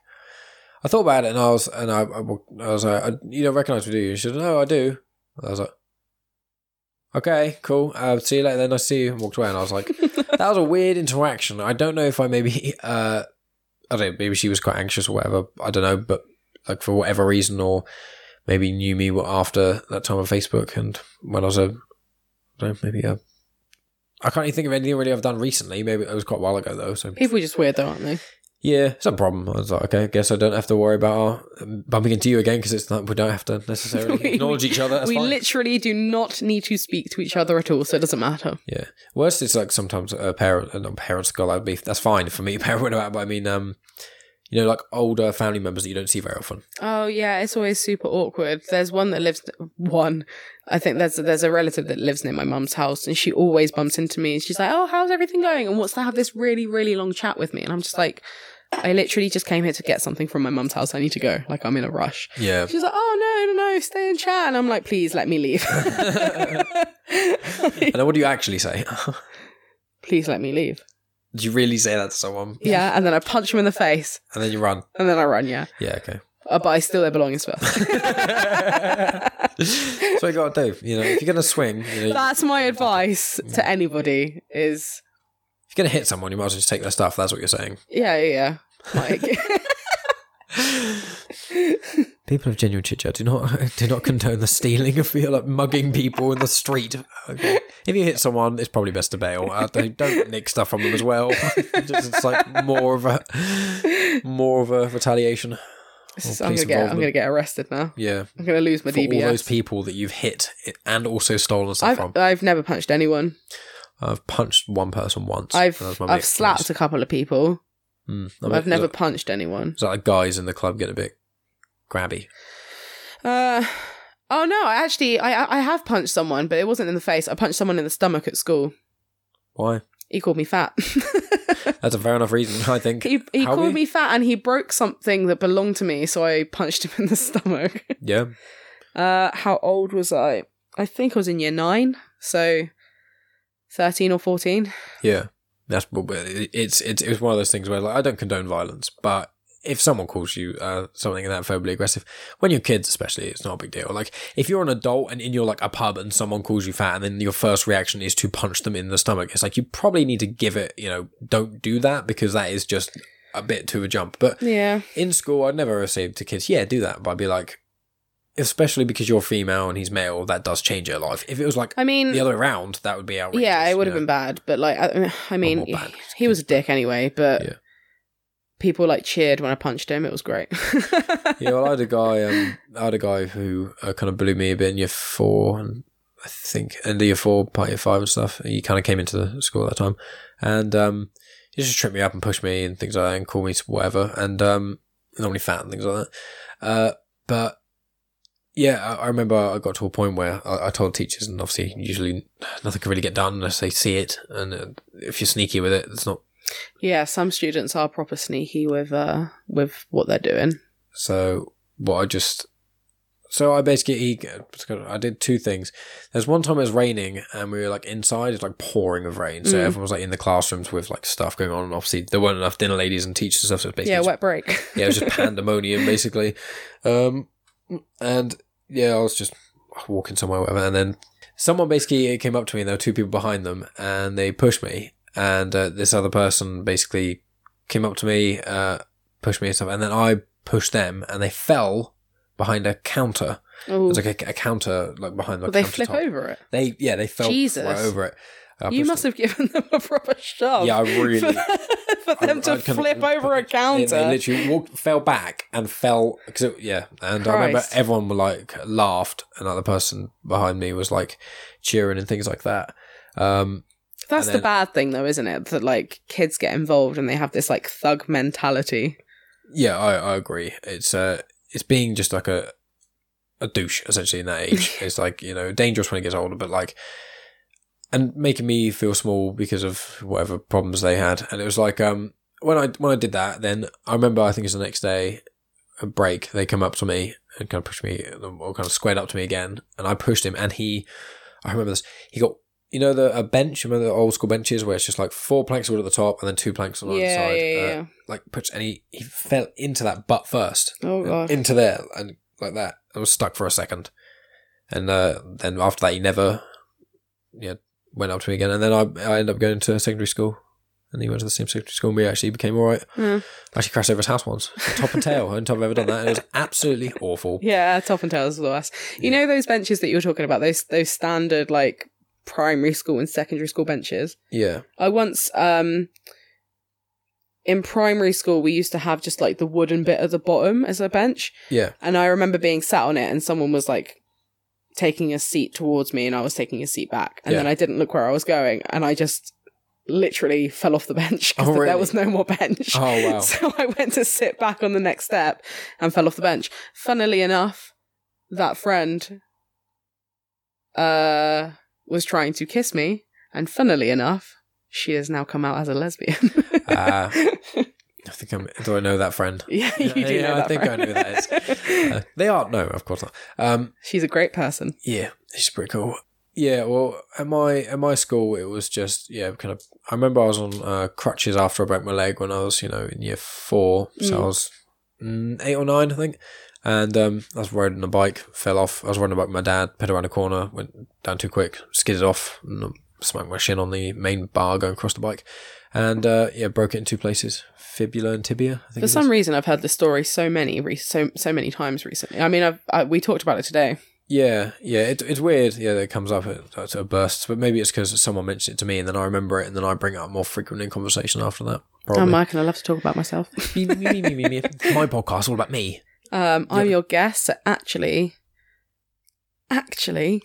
I thought about it and I was and I, I, I was like, I, you don't recognise me, do you? She said, No, I do. I was like, Okay, cool. Uh, see you later. Then I see you and walked away. And I was like, that was a weird interaction. I don't know if I maybe, uh, I don't know, maybe she was quite anxious or whatever. I don't know, but like for whatever reason, or maybe knew me after that time on Facebook and when I was a, Know, maybe a I can't even think of anything really I've done recently. Maybe it was quite a while ago though. So People are just weird though, aren't they? yeah, it's a problem. I was like, okay, I guess I don't have to worry about uh, bumping into you again because it's not. We don't have to necessarily We- acknowledge each other. That's we fine. literally do not need to speak to each other at all, so it doesn't matter. Yeah. Worst is like sometimes a parent, uh, not parents got like beef. That's fine for me. Parent about, but I mean, um, you know, like older family members that you don't see very often. Oh yeah, it's always super awkward. There's one that lives one. I think there's there's a relative that lives near my mum's house, and she always bumps into me, and she's like, "Oh, how's everything going?" and wants to have this really really long chat with me, and I'm just like, I literally just came here to get something from my mum's house. I need to go. Like I'm in a rush. Yeah. She's like, "Oh no, no, no, stay and chat," and I'm like, "Please let me leave. And then what do you actually say? Please let me leave." do you really say that to someone? Yeah, and then I punch him in the face, And then you run. and then I run. Yeah, Yeah. Okay. Uh, but I steal their belongings first. What you got to do. You know, if you're gonna swing, you know, That's my advice to anybody: is if you're gonna hit someone, you might as well just take their stuff. That's what you're saying. yeah, yeah, yeah. like. People of genuine chit chat do not do not condone the stealing of feel like mugging people in the street. Okay. If you hit someone, it's probably best to bail. Uh, don't, don't nick stuff from them as well. Just, it's like more of a more of a retaliation. This is- I'm gonna get. I'm gonna get arrested now. Yeah, I'm gonna lose my for DBS. all those people that you've hit and also stolen stuff I've from. I've never punched anyone. I've punched one person once. I've That I've slapped a couple of people. Mm. I I've never Is punched anyone. that like guys in the club get a bit grabby? Uh, oh no, I actually I- I have punched someone, but it wasn't in the face. I punched someone in the stomach at school. Why? He called me fat. That's a fair enough reason, I think. he he How called we- me fat and he broke something that belonged to me, so I punched him in the stomach. Yeah. Uh, how old was I? I think I was in year nine, so thirteen or fourteen. Yeah, that's it's it's it's one of those things where like I don't condone violence, but if someone calls you uh, something in that verbally aggressive, when you're kids especially, it's not a big deal. Like if you're an adult and in your like a pub and someone calls you fat, and then your first reaction is to punch them in the stomach, it's like you probably need to give it. You know, don't do that because that is just a bit too a jump. But Yeah. in school, I'd never say to kids, "Yeah, do that," but I'd be like. Especially because you're female and he's male, that does change your life. If it was like I mean, the other way around, that would be outrageous. yeah, it would have you know? been bad, but like, I, I mean, bad. he was a dick anyway. But Yeah. People like cheered when I punched him. It was great. yeah, well, I had a guy. Um, I had a guy who uh, kind of blew me a bit in year four, and I think end of year four, part year five, and stuff. He kind of came into the school at that time, and um, he just tripped me up and pushed me and things like that, and called me whatever, and um, normally fat and things like that. Uh, but yeah, I, I remember I got to a point where I, I told teachers, and obviously, usually nothing can really get done unless they see it, and uh, if you're sneaky with it, it's not. Yeah, some students are proper sneaky with uh with what they're doing. So what I just so I basically I did two things. There's one time it was raining and we were like inside, it's like pouring of rain. So Mm. everyone was like in the classrooms with like stuff going on. And obviously there weren't enough dinner ladies and teachers and stuff. So it was basically Yeah, just- wet break. yeah, it was just pandemonium basically. Um, and yeah, I was just walking somewhere, whatever, and then someone basically came up to me. and There were two people behind them, and they pushed me. And uh, this other person basically came up to me, uh, pushed me and stuff, and then I pushed them, and they fell behind a counter. It was like a, a counter, like behind the Will they flip over it? They yeah, they fell Jesus. right over it. I You must them. have given them a proper shove. Yeah, I really- for, for them I- to I of- flip over a counter. they literally walked, fell back and fell because it, yeah. And I remember everyone were like laughed, and like the person behind me was like cheering and things like that. Um, That's and the bad thing, though, isn't it? That like kids get involved and they have this like thug mentality. yeah, I, I agree. It's uh, it's being just like a a douche essentially in that age. it's like you know dangerous when it gets older, but like. And making me feel small because of whatever problems they had, and it was like um when I when I did that, then I remember I think it was the next day, a break. They come up to me and kind of pushed me, or kind of squared up to me again, and I pushed him, and he, I remember this. He got you know the a bench, remember the old school benches where it's just like four planks of wood at the top and then two planks on the Yeah, side. yeah, uh, yeah. Like push, and he fell into that butt first, Oh god. into there, and like that. I was stuck for a second, and uh, then after that, he never, yeah, went up to me again. And then I I ended up going to secondary school, and he went to the same secondary school, and we actually became all right. Hmm. I actually crashed over his house once, top and tail. I don't think I've ever done that. And it was absolutely awful. Yeah, top and tails are the worst. You know those benches that you were talking about, those those standard like primary school and secondary school benches. Yeah. I once um in primary school we used to have just like the wooden bit at the bottom as a bench Yeah. and I remember being sat on it and someone was like taking a seat towards me and I was taking a seat back and Yeah. then I didn't look where I was going and I just literally fell off the bench because Oh, there was no more bench. Oh, wow. So I went to sit back on the next step and fell off the bench. Funnily enough, that friend uh was trying to kiss me and funnily enough, she has now come out as a lesbian. Ah. I think I'm. Do I know that friend? yeah, you do yeah, know I think I know who that is. Uh, they are no, of course not. Um, She's a great person. yeah, she's pretty cool. Yeah, well, at my at my school, it was just yeah, kind of. I remember I was on uh, crutches after I broke my leg when I was you know in year four, so I was mm, eight or nine, I think. And um, I was riding a bike, fell off. I was riding a bike with my dad, pedal around a corner, went down too quick, skidded off, and smacked my shin on the main bar going across the bike, and uh, yeah, broke it in two places, fibula and tibia. I think For it is. some reason, I've heard this story so many, re- so so many times recently. I mean, I've I, we talked about it today. Yeah, yeah, it, it's weird. Yeah, that it comes up at, at, at bursts, but maybe it's because someone mentioned it to me, and then I remember it, and then I bring it up more frequently in conversation after that. Oh, Mike, and I love to talk about myself. me, me, me, me, me, me. My podcast is all about me. Um, I'm your guest. So actually, actually,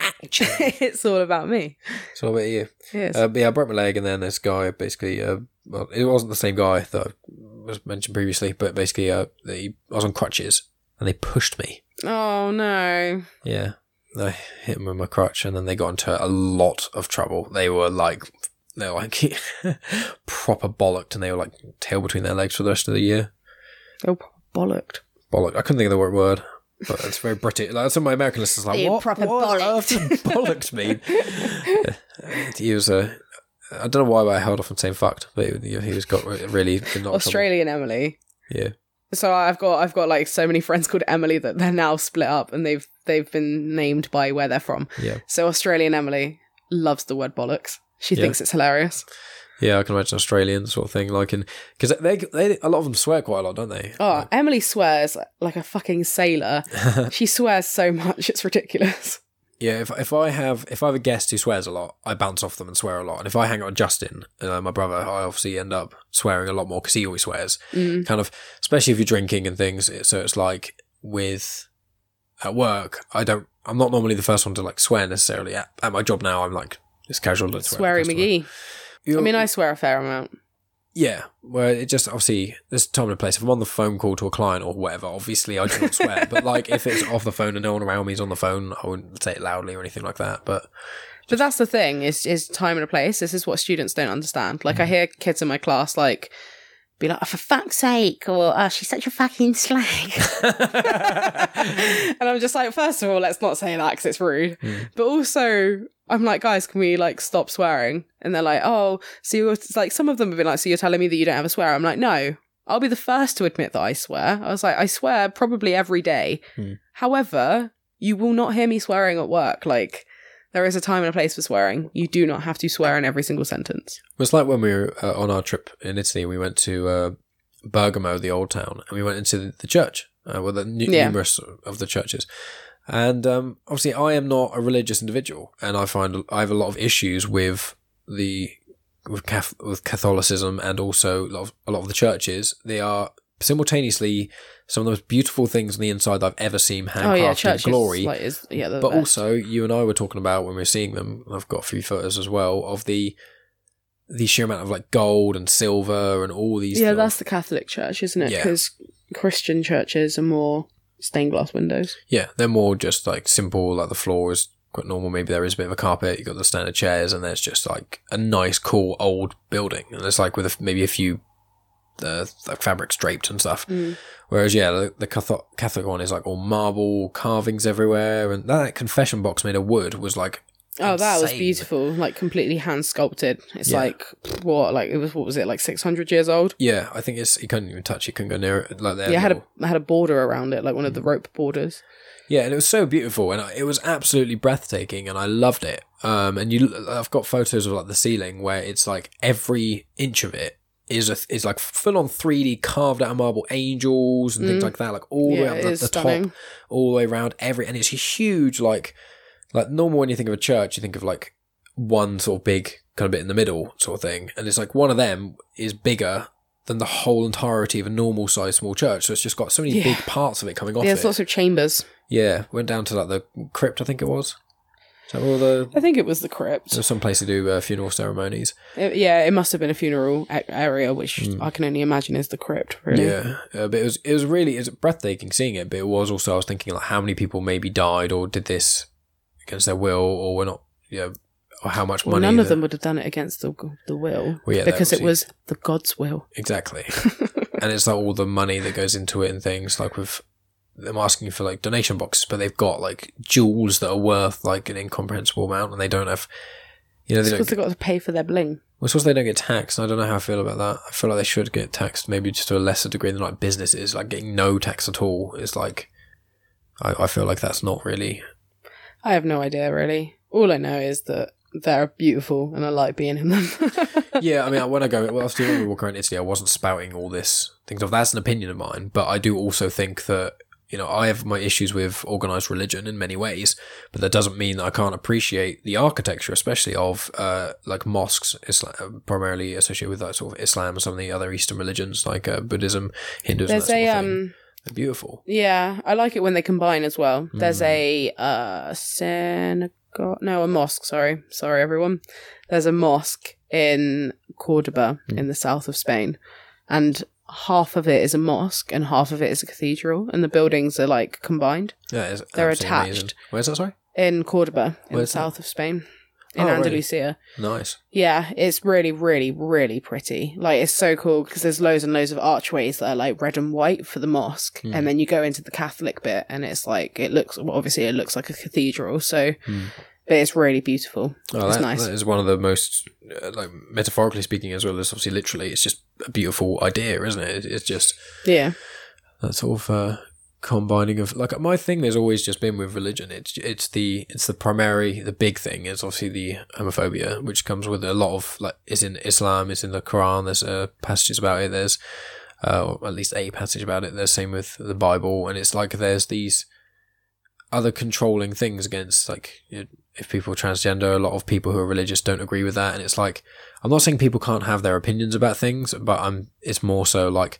Actually, it's all about me. it's all about you. Is. Uh, yeah, I broke my leg, and then this guy basically, uh, well, it wasn't the same guy that I was mentioned previously, but basically, uh, he, I was on crutches, and they pushed me. oh no! Yeah, I hit him with my crutch, and then they got into a lot of trouble. They were like, they were like proper bollocked, and they were like tail between their legs for the rest of the year. Oh, bollocked. Bollock. I couldn't think of the right word, but it's very British. Like, some of my American listeners are like, You what? proper what bollocked." does bollocked mean? Uh, he was a. I don't know why I held off on saying fucked, but he, he was got really in a trouble. Australian Emily. Yeah. So I've got I've got like so many friends called Emily that they're now split up and they've they've been named by where they're from. Yeah. So Australian Emily loves the word bollocks. She Yeah. thinks it's hilarious. Yeah, I can imagine Australian sort of thing, like in because they, they a lot of them swear quite a lot, don't they? Oh, Emily swears like a fucking sailor. she swears so much, it's ridiculous. Yeah, if if I have if I have a guest who swears a lot, I bounce off them and swear a lot. And if I hang out with Justin, uh, my brother, I obviously end up swearing a lot more because he always swears. Mm. Kind of, especially if you're drinking and things. So it's like with at work, I don't. I'm not normally the first one to like swear necessarily. At, at my job now, I'm like it's casual to swear. Sweary. McGee. I mean, I swear a fair amount. Yeah, well, it just obviously there's time and a place. If I'm on the phone call to a client or whatever, obviously I do not swear. but like if it's off the phone and no one around me is on the phone, I wouldn't say it loudly or anything like that. But But that's the thing is is time and a place. This is what students don't understand. Like I mm. hear kids in my class like be like, oh, for fuck's sake, or oh, she's such a fucking slag. and I'm just like, first of all, let's not say that because it's rude. Hmm. But also, I'm like, guys, can we like stop swearing? And they're like, oh, so you're it's like, some of them have been like, so you're telling me that you don't have a swear? I'm like, no, I'll be the first to admit that I swear. I was like, I swear probably every day. Hmm. However, you will not hear me swearing at work. Like, there is a time and a place for swearing. You do not have to swear in every single sentence. it was like when we were uh, on our trip in Italy. We went to uh, Bergamo, the old town, and we went into the, the church. Uh, well, the nu- Yeah. numerous of the churches. And um, obviously, I am not a religious individual, and I find I have a lot of issues with the with, Cath- with Catholicism and also a lot, of, a lot of the churches. They are simultaneously some of the most beautiful things on the inside I've ever seen handcrafted Oh yeah, in glory. Is, like, is, yeah, but best. also, you and I were talking about when we were seeing them. I've got a few photos as well of the the sheer amount of like gold and silver and all these. yeah, that's the Catholic Church, isn't it? Yeah. Because Christian churches are more stained glass windows. Yeah, they're more just like simple, like the floor is quite normal. Maybe there is a bit of a carpet. You've got the standard chairs, and there's just like a nice, cool old building. And it's like with a, maybe a few uh, like fabrics draped and stuff. Whereas, yeah, the, the Catholic, Catholic one is like all marble carvings everywhere. And that confession box made of wood was like. Oh, that was beautiful! Like completely hand sculpted. It's Yeah. like what? Like it was what was it? Like six hundred years old. Yeah, I think it's you couldn't even touch it, couldn't go near it. Like Yeah, it had a had a border around it, like one of the rope borders. Yeah, and it was so beautiful, and it was absolutely breathtaking, and I loved it. Um, and you, I've got photos of like the ceiling where it's like every inch of it is a, is like full on three D carved out of marble angels and things like that, like all the Mm. Way up the, the top, all the way around every, and it's a huge like like normal when you think of a church, you think of like one sort of big kind of bit in the middle sort of thing, and it's like one of them is bigger than the whole entirety of a normal sized small church. So it's just got so many Yeah. big parts of it coming off There's it. lots of chambers. yeah, went down to like the crypt, I think it was. That all the I think it was the crypt. there's some place to do uh, funeral ceremonies. It- yeah, it must have been a funeral a- area, which I can only imagine is the crypt. Really. Yeah, uh, but it was it was really it was breathtaking seeing it. But it was also I was thinking like how many people maybe died or did this against their will or were not, you know, or how much Well, money. none of them would have done it against the the will Well, yeah, because it was the God's will. Exactly. and it's like all the money that goes into it and things like with them asking for like donation boxes, but they've got like jewels that are worth like an incomprehensible amount and they don't have, you know, they because they've got to pay for their bling. Well, suppose they don't get taxed. I don't know how I feel about that. I feel like they should get taxed, maybe just to a lesser degree than like businesses. Like getting no tax at all is like, I, I feel like that's not really. I have no idea really. All I know is that they're beautiful and I like being in them. yeah, I mean, when I go, well, when we walk around Italy, I wasn't spouting all this things off. That's an opinion of mine, but I do also think that you know I have my issues with organized religion in many ways, but that doesn't mean that I can't appreciate the architecture, especially of uh, like mosques, Islam, primarily associated with like sort of Islam and some of the other Eastern religions like uh, Buddhism, Hinduism. There's that a um They're beautiful. yeah, I like it when they combine as well. Hmm. There's a uh synagogue no, a mosque, sorry. Sorry everyone. There's a mosque in Cordoba Hmm. in the south of Spain. And half of it is a mosque and half of it is a cathedral and the buildings are like combined Yeah, it's They're absolutely amazing. attached. Where's that? Sorry. in Cordoba in Where's the that? south of Spain. In Oh, really? Andalusia. Nice. Yeah, it's really, really, really pretty. Like, it's so cool because there's loads and loads of archways that are like red and white for the mosque. Hmm. And then you go into the Catholic bit and it's like, it looks, well, obviously, it looks like a cathedral. So, but it's really beautiful. Oh, it's that, nice. that is one of the most, uh, like metaphorically speaking, as well as obviously literally. It's just a beautiful idea, isn't it? It- It's just Yeah. that sort of uh, combining of like my thing. There's always just been with religion. It's it's the it's the primary, the big thing is obviously the homophobia, which comes with a lot of like is in Islam, is in the Quran. There's uh, passages about it. There's uh, or at least a passage about it. There's same with the Bible, and it's like there's these other controlling things against like you know, if people are transgender a lot of people who are religious don't agree with that. And it's like i'm not saying people can't have their opinions about things but i'm it's more so like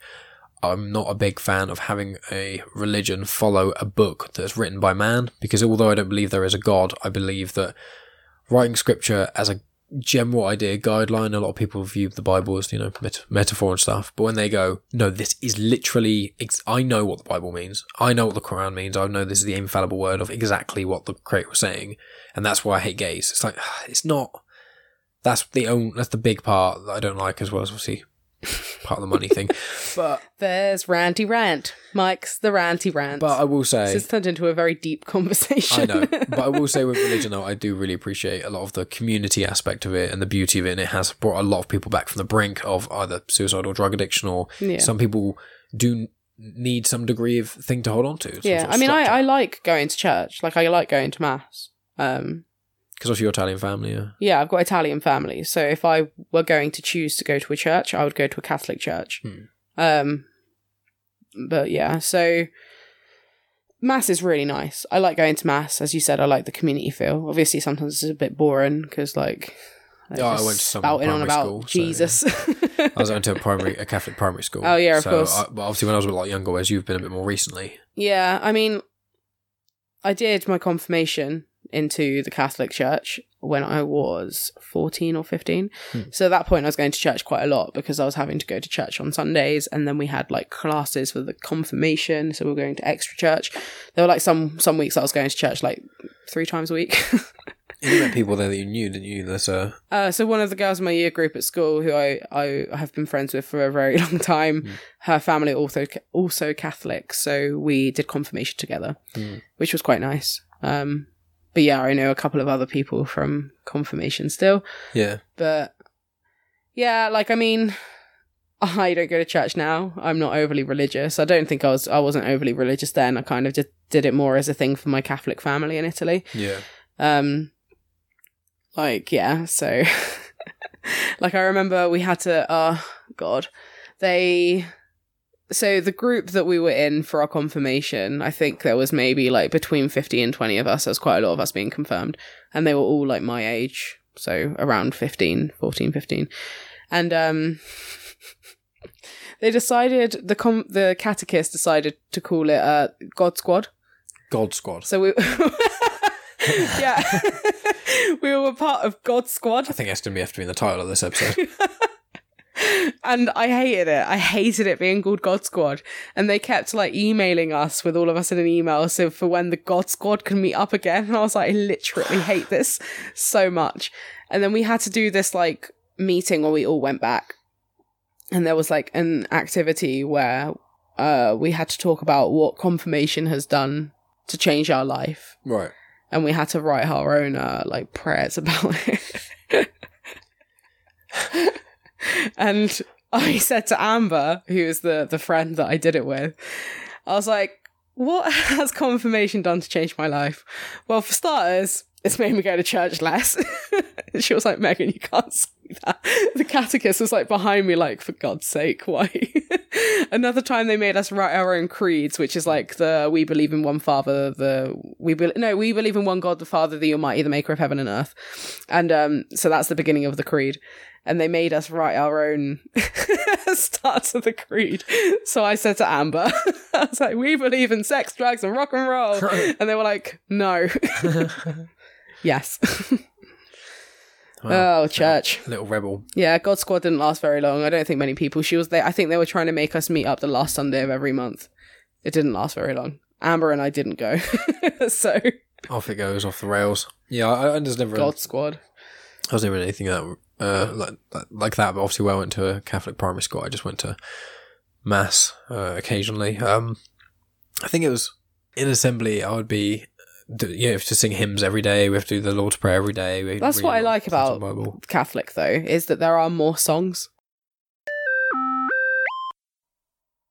i'm not a big fan of having a religion follow a book that's written by man because although i don't believe there is a god i believe that writing scripture as a general idea guideline. A lot of people view the bible as you know met- metaphor and stuff. But when they go no this is literally ex- i know what the bible means. I know what the quran means. I know this is the infallible word of exactly what the creator was saying. And that's why i hate gays. It's like it's not that's the only that's the big part that i don't like as well as obviously part of the money thing but There's Ranty Rant. Mike's the Ranty Rant. but i will say this has turned into a very deep conversation. I know, but I will say with religion though, I do really appreciate a lot of the community aspect of it and the beauty of it. And it has brought a lot of people back from the brink of either suicide or drug addiction, or Yeah. some people do need some degree of thing to hold on to. yeah, I mean, I, I like going to church. Like, I like going to mass. Um, because of your Italian family. Yeah. Yeah, I've got Italian family, so if I were going to choose to go to a church, I would go to a Catholic church. Hmm. Um, but yeah, so mass is really nice. I like going to mass, as you said. I like the community feel. Obviously, sometimes it's a bit boring because like. Oh, I went to some spouting on about school, so, Jesus. I was going to a primary, a Catholic primary school. Oh, yeah, of so course. I, but obviously, when I was a lot younger, whereas you've been a bit more recently. Yeah, I mean, I did my confirmation into the Catholic Church when I was 14 or 15. So at that point, I was going to church quite a lot because I was having to go to church on Sundays. And then we had like classes for the confirmation. So we were going to extra church. There were like some, some weeks I was going to church like three times a week. You met people there that you knew, didn't you? There's a Uh, so one of the girls in my year group at school, who I, I have been friends with for a very long time, her family also also Catholic, so we did confirmation together, which was quite nice. Um, but yeah, I know a couple of other people from confirmation still, yeah. but yeah, like I mean, I don't go to church now. I'm not overly religious. I don't think I was. I wasn't overly religious then. I kind of just did it more as a thing for my Catholic family in Italy. Yeah. Um, like yeah, so like I remember we had to. Oh God, they so the group that we were in for our confirmation, I think there was maybe like between 50 and 20 of us. There was quite a lot of us being confirmed. And they were all like my age. So around 15, 14, 15. And um they decided the com- the catechist decided to call it uh God Squad. God Squad. So we Yeah. we were part of God Squad. I think that's going to be have to be in the title of this episode. And I hated it. I hated it being called God Squad. And they kept like emailing us with all of us in an email. So for when the God Squad can meet up again. And I was like, I literally hate this so much. And then we had to do this like meeting where we all went back. And there was like an activity where uh, we had to talk about what confirmation has done to change our life. right. And we had to write our own uh, like prayers about it. And I said to Amber, who is the the friend that I did it with, I was like, "What has confirmation done to change my life?" Well, for starters, it's made me go to church less. she was like, "Megan, you can't that." The catechist was like behind me, like, "For God's sake, why?" Another time, they made us write our own creeds, which is like the "We believe in one Father," the "We be- no, we believe in one God, the Father, the Almighty, the Maker of heaven and earth," and um, so that's the beginning of the creed and they made us write our own starts of the creed. So I said to Amber, I was like, "We believe in sex, drugs, and rock and roll," and they were like, "No." yes. Oh, church. Little rebel. Yeah, God Squad didn't last very long. I don't think many people. She was there. I think they were trying to make us meet up the last Sunday of every month. It didn't last very long. Amber and I didn't go. so, Off it goes, off the rails. Yeah, I, I just never. God Squad. I was never in anything that uh, like, like like that. But obviously, when I went to a Catholic primary school, I just went to mass uh, occasionally. Um, I think it was in assembly. I would be, do- you know, have to sing hymns every day. We have to do the Lord's Prayer every day. We That's what I like about Bible. Catholic, though, is that there are more songs.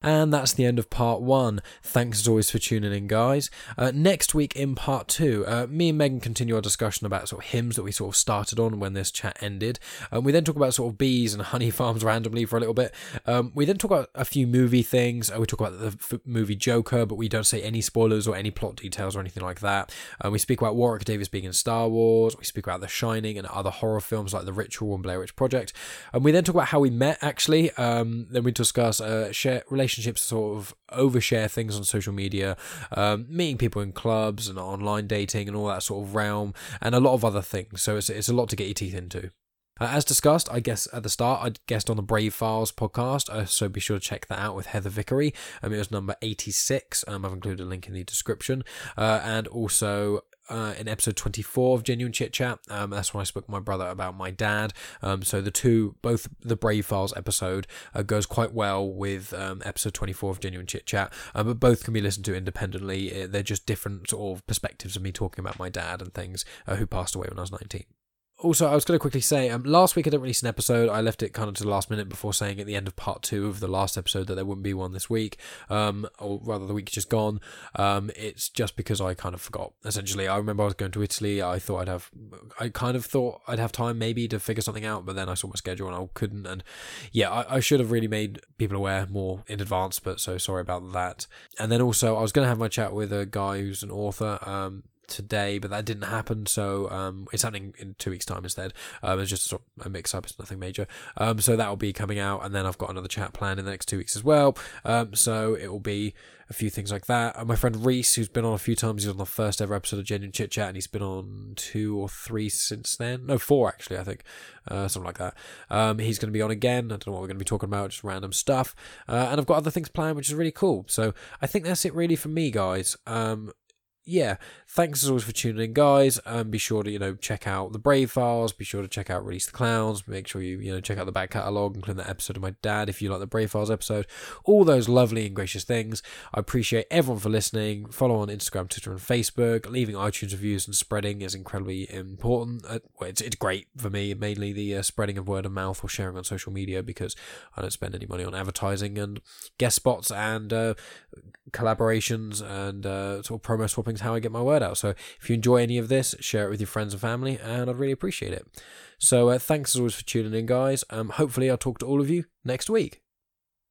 And that's the end of part one. Thanks as always for tuning in, guys. Uh, next week in part two, uh, me and Megan continue our discussion about sort of hymns that we sort of started on when this chat ended. Um, we then talk about sort of bees and honey farms randomly for a little bit. Um, we then talk about a few movie things. Uh, we talk about the f- movie Joker, but we don't say any spoilers or any plot details or anything like that. Uh, we speak about Warwick Davis being in Star Wars. We speak about The Shining and other horror films like The Ritual and Blair Witch Project. And we then talk about how we met, actually. Um, then we discuss uh, share relationships, sort of overshare things on social media, um, meeting people in clubs and online dating and all that sort of realm, and a lot of other things. So it's, it's a lot to get your teeth into. Uh, as discussed, I guess at the start, I guessed on the Brave Files podcast, uh, so be sure to check that out with Heather Vickery. Um, it was number 86. Um, I've included a link in the description. Uh, and also, uh, in episode 24 of Genuine Chit Chat. Um, that's when I spoke to my brother about my dad. Um, so the two, both the Brave Files episode uh, goes quite well with um, episode 24 of Genuine Chit Chat, um, but both can be listened to independently. Uh, They're just different sort of perspectives of me talking about my dad and things uh, who passed away when I was 19. Also, I was going to quickly say, um, last week I didn't release an episode. I left it kind of to the last minute before saying at the end of part two of the last episode that there wouldn't be one this week, um, or rather the week just gone. Um, it's just because I kind of forgot. Essentially, I remember I was going to Italy. I thought I'd have, I kind of thought I'd have time maybe to figure something out, but then I saw my schedule and I couldn't. And yeah, I, I should have really made people aware more in advance, but so sorry about that. And then also, I was going to have my chat with a guy who's an author. Um, today, but that didn't happen. So um, it's happening in two weeks' time instead. Um, it's just sort of a mix up. It's nothing major. Um, so that will be coming out, and then I've got another chat planned in the next two weeks as well. Um, so it will be a few things like that. And my friend Reese, who's been on a few times, he's on the first ever episode of Genuine Chit Chat, and he's been on two or three since then. No, four actually, I think, uh, something like that. Um, he's going to be on again. I don't know what we're going to be talking about, just random stuff. Uh, and I've got other things planned, which is really cool. So I think that's it really for me, guys. Um, yeah, thanks as always for tuning in, guys. Um, be sure to you know check out the Brave Files. Be sure to check out Release the Clowns. Make sure you you know check out the back catalogue, including that episode of my dad if you like the Brave Files episode. All those lovely and gracious things. I appreciate everyone for listening. Follow on Instagram, Twitter, and Facebook. Leaving iTunes reviews and spreading is incredibly important. Uh, well, it's it's great for me, mainly the uh, spreading of word of mouth or sharing on social media because I don't spend any money on advertising and guest spots and uh, collaborations and uh, sort of promo swapping how I get my word out. So if you enjoy any of this, share it with your friends and family, and I'd really appreciate it. So uh, thanks as always for tuning in, guys. Um, hopefully I'll talk to all of you next week.